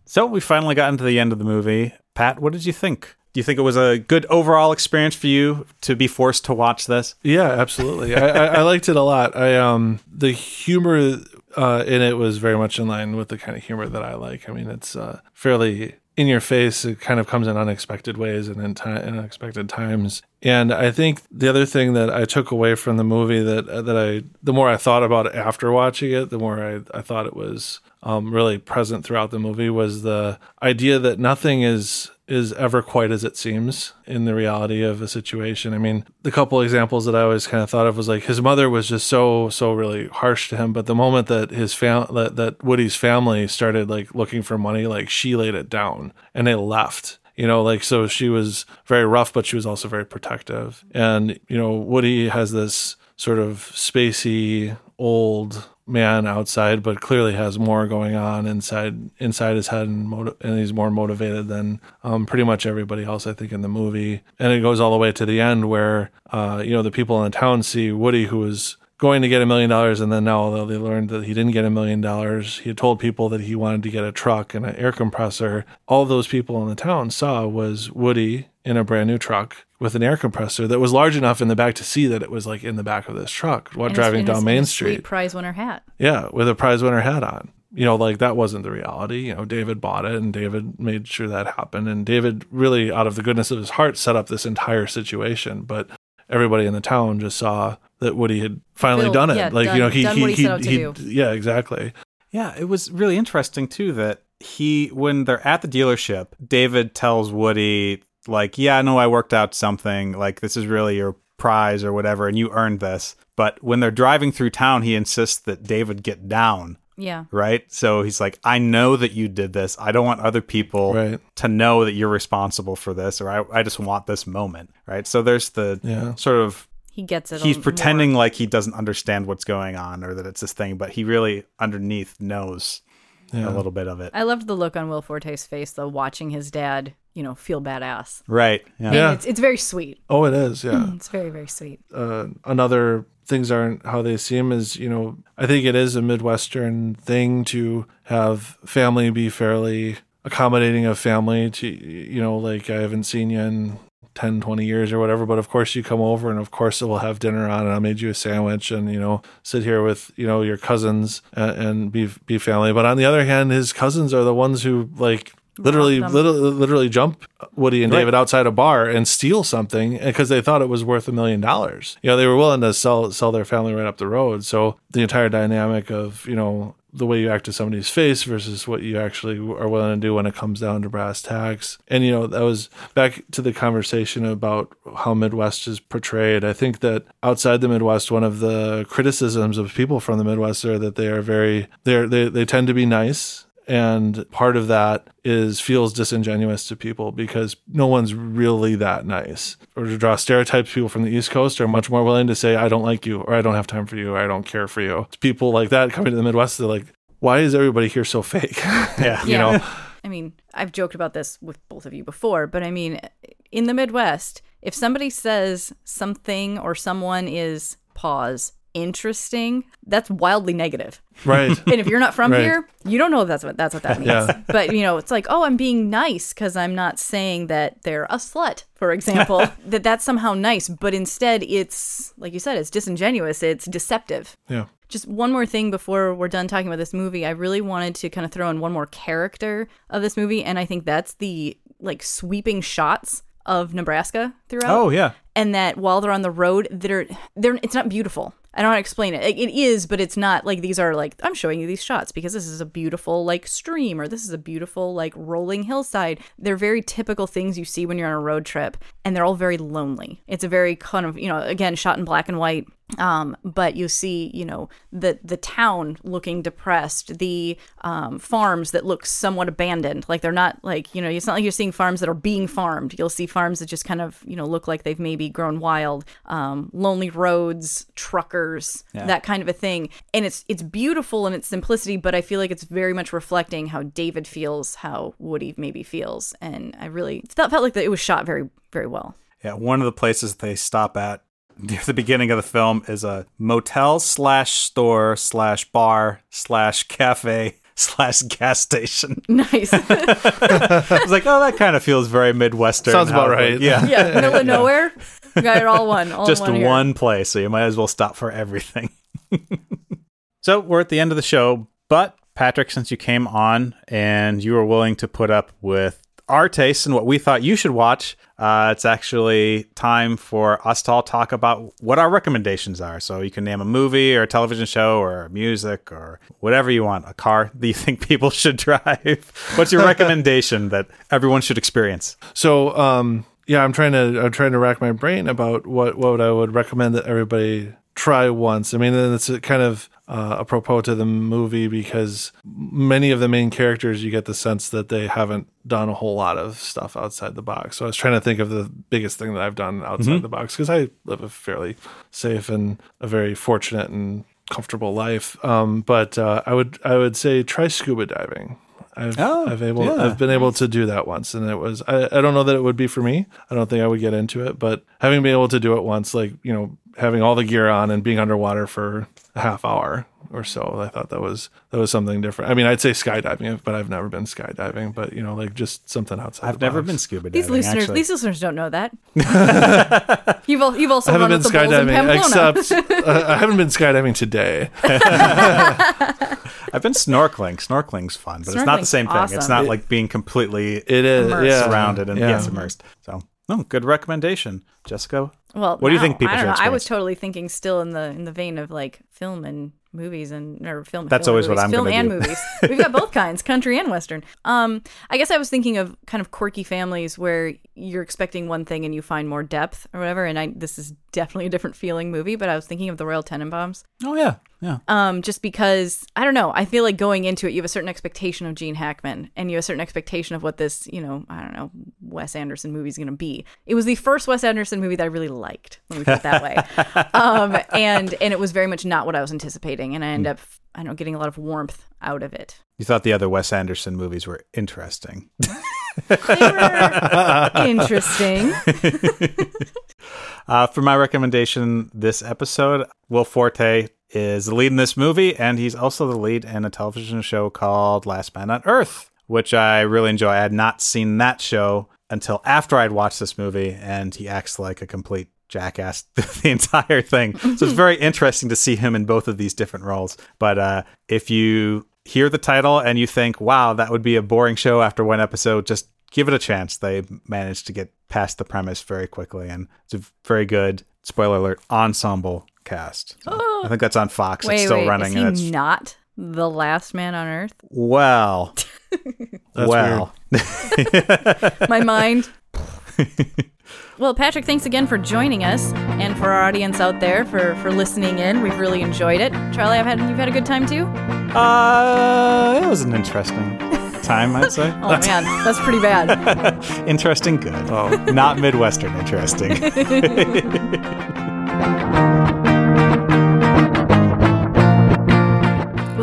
So we finally got into the end of the movie. Pat, what did you think? Do you think it was a good overall experience for you to be forced to watch this? Yeah, absolutely. I, I, I liked it a lot. I um the humor uh, and it was very much in line with the kind of humor that I like. I mean, it's uh, fairly in your face. It kind of comes in unexpected ways and in, unexpected times. And I think the other thing that I took away from the movie that that I the more I thought about it after watching it, the more I, I thought it was um, really present throughout the movie was the idea that nothing is is ever quite as it seems in the reality of a situation. I mean, the couple examples that I always kind of thought of was like his mother was just so so really harsh to him, but the moment that his fam that, that Woody's family started like looking for money, like she laid it down and they left. You know, like so she was very rough, but she was also very protective. And you know, Woody has this sort of spacey old man outside, but clearly has more going on inside inside his head, and, motiv- and he's more motivated than um, pretty much everybody else, I think, in the movie. And it goes all the way to the end where uh, you know the people in the town see Woody, who was going to get a million dollars, and then now although they learned that he didn't get a million dollars. He had told people that he wanted to get a truck and an air compressor. All those people in the town saw was Woody in a brand new truck with an air compressor that was large enough in the back to see that it was like in the back of this truck while And driving down Main Street. prize winner hat. Yeah, with a prize winner hat on. You know, like that wasn't the reality. You know, David bought it and David made sure that happened. And David really, out of the goodness of his heart, set up this entire situation. But everybody in the town just saw that Woody had finally Phil- done it. yeah, like, done- you know, he, he, he he, set out to he- yeah, exactly. Yeah, it was really interesting too that he when they're at the dealership, David tells Woody like, "Yeah, no, I worked out something. Like this is really your prize or whatever and you earned this." But when they're driving through town, he insists that David get down. Yeah. Right? So he's like, "I know that you did this. I don't want other people Right. to know that you're responsible for this or I, I just want this moment." Right? So there's the Yeah. sort of He gets it. he's on- pretending like he doesn't understand what's going on or that it's this thing, but he really underneath knows Yeah. a little bit of it. I loved the look on Will Forte's face though, watching his dad, you know, feel badass. Right. Yeah. And Yeah. it's it's very sweet. Oh, it is. Yeah. It's very very sweet. uh, another things aren't how they seem is you know i think it is a midwestern thing to have family be fairly accommodating of family to you know like i haven't seen you in 10 20 years or whatever but of course you come over and of course we'll have dinner on and i made you a sandwich and you know sit here with you know your cousins and, and be be family. But on the other hand his cousins are the ones who like literally literally, literally jump Woody and Right. David outside a bar and steal something because they thought it was worth a million dollars. You know, they were willing to sell sell their family right up the road. So the entire dynamic of you know the way you act to somebody's face versus what you actually are willing to do when it comes down to brass tacks. And you know, that was back to the conversation about how Midwest is portrayed. I think that outside the Midwest, one of the criticisms of people from the Midwest are that they are very they're they they tend to be nice and part of that is feels disingenuous to people because no one's really that nice. Or to draw stereotypes people from the east coast are much more willing to say i don't like you or i don't have time for you or i don't care for you. People like that coming to the midwest they're like why is everybody here so fake? Yeah. you know? I mean, I've joked about this with both of you before, but I mean, in the Midwest, if somebody says something or someone is pause interesting, that's wildly negative. right And if you're not from Right. here, you don't know if that's what that's what that means. Yeah. But you know, it's like, oh, I'm being nice because I'm not saying that they're a slut, for example. that that's somehow nice, but instead, it's like you said, it's disingenuous. It's deceptive. yeah Just one more thing before we're done talking about this movie. I really wanted to kind of throw in one more character of this movie, and I think that's the like sweeping shots of Nebraska throughout Oh yeah. and that while they're on the road, they're they're it's not beautiful. I don't how to explain it. Like, It is, but it's not like these are like I'm showing you these shots because this is a beautiful like stream or this is a beautiful like rolling hillside. They're very typical things you see when you're on a road trip, and they're all very lonely. It's a very kind of you know again shot in black and white. Um, but you see, you know, the the town looking depressed, the um, farms that look somewhat abandoned. Like they're not like you know, it's not like you're seeing farms that are being farmed. You'll see farms that just kind of you know look like they've maybe grown wild. Um, lonely roads, truckers, that kind of a thing. And it's it's beautiful in its simplicity, but I feel like it's very much reflecting how David feels, how Woody maybe feels, and I really felt felt like that it was shot very very well. Yeah. One of the places they stop at near the beginning of the film is a motel slash store slash bar slash cafe slash gas station. Nice. I was like, oh, that kind of feels very Midwestern. Sounds about right. Yeah. yeah, middle of nowhere. We got it all one. All in Just one, one, here. place, so you might as well stop for everything. So we're at the end of the show, but Patrick, since you came on and you were willing to put up with our tastes and what we thought you should watch, uh, it's actually time for us to all talk about what our recommendations are. So you can name a movie or a television show or music or whatever you want, a car that you think people should drive. What's your recommendation that everyone should experience? So, um, yeah, I'm trying to I'm trying to rack my brain about what what I would recommend that everybody try once. I mean, it's kind of uh, apropos to the movie because many of the main characters, you get the sense that they haven't done a whole lot of stuff outside the box. So I was trying to think of the biggest thing that I've done outside Mhm. the box because I live a fairly safe and a very fortunate and comfortable life. Um, but uh, I would I would say try scuba diving. I've Oh, I've able yeah. I've been able to do that once, and it was I, I don't know that it would be for me. I don't think I would get into it, but having been able to do it once, like you know, having all the gear on and being underwater for a half hour or so, I thought that was that was something different. I mean, I'd say skydiving, but I've never been skydiving. But you know, like just something outside. I've the never box. been scuba diving. These listeners, actually. these listeners don't know that. you've al- you've also I haven't run been the bulls in skydiving, except uh, I haven't been skydiving today. I've been snorkeling. Snorkeling's fun, but it's not the Snorkeling's same thing. It's not It- like being completely It is, Immersed. yeah, surrounded and yeah. yes, immersed. So, no, good recommendation, Jessica. Well, what do you think people I don't know. I was totally thinking still in the in the vein of like film and movies and or film. That's film always and what I'm film and do. movies. We've got both kinds, country and western. Um, I guess I was thinking of kind of quirky families where you're expecting one thing and you find more depth or whatever. And I this is definitely a different feeling movie, but I was thinking of the Royal Tenenbaums. Oh yeah, yeah. Um, just because I don't know, I feel like going into it, you have a certain expectation of Gene Hackman, and you have a certain expectation of what this, you know, I don't know, Wes Anderson movie is going to be. It was the first Wes Anderson movie that I really liked. Let me put it that way. um, and and it was very much not what I was anticipating, and I end up, I don't know, getting a lot of warmth out of it. You thought the other Wes Anderson movies were interesting. Interesting. Uh, for my recommendation this episode, Will Forte is the lead in this movie, and he's also the lead in a television show called Last Man on Earth, which I really enjoy. I had not seen that show until after I'd watched this movie, and he acts like a complete jackass the entire thing. So it's very interesting to see him in both of these different roles. But uh, if you hear the title and you think, wow, that would be a boring show after one episode, just give it a chance. They managed to get past the premise very quickly, and it's a very good spoiler alert ensemble cast. So I think that's on Fox. wait, it's still wait, running, is he and it's not the last man on Earth? well, That's well. My mind. Well, Patrick, thanks again for joining us, and for our audience out there for for listening in. We've really enjoyed it. Charlie, I've had you've had a good time too. Uh, it was an interesting time, I'd say. Oh man, that's pretty bad. interesting, good. Oh. Not Midwestern interesting.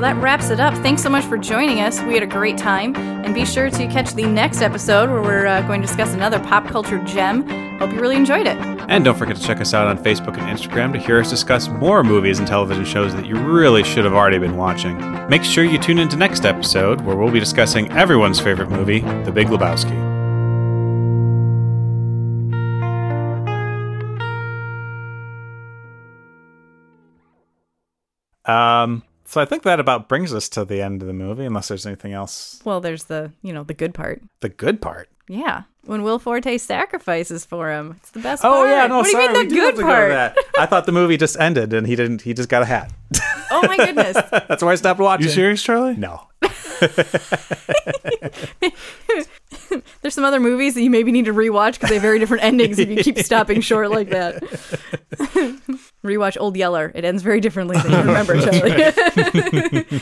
that wraps it up. Thanks so much for joining us. We had a great time, and be sure to catch the next episode where we're uh, going to discuss another pop culture gem. Hope you really enjoyed it. And don't forget to check us out on Facebook and Instagram to hear us discuss more movies and television shows that you really should have already been watching. Make sure you tune into next episode where we'll be discussing everyone's favorite movie, The Big Lebowski. Um, so I think that about brings us to the end of the movie, unless there's anything else. Well, there's the you know the good part. The good part. Yeah, when Will Forte sacrifices for him, it's the best. Oh part. yeah, no, what sorry, do you mean the have good to go part? that. I thought the movie just ended and he didn't. He just got a hat. Oh my goodness. That's why I stopped watching. You serious, Charlie? No. There's some other movies that you maybe need to rewatch because they have very different endings if you keep stopping short like that. rewatch Old Yeller. It ends very differently than you remember, Charlie.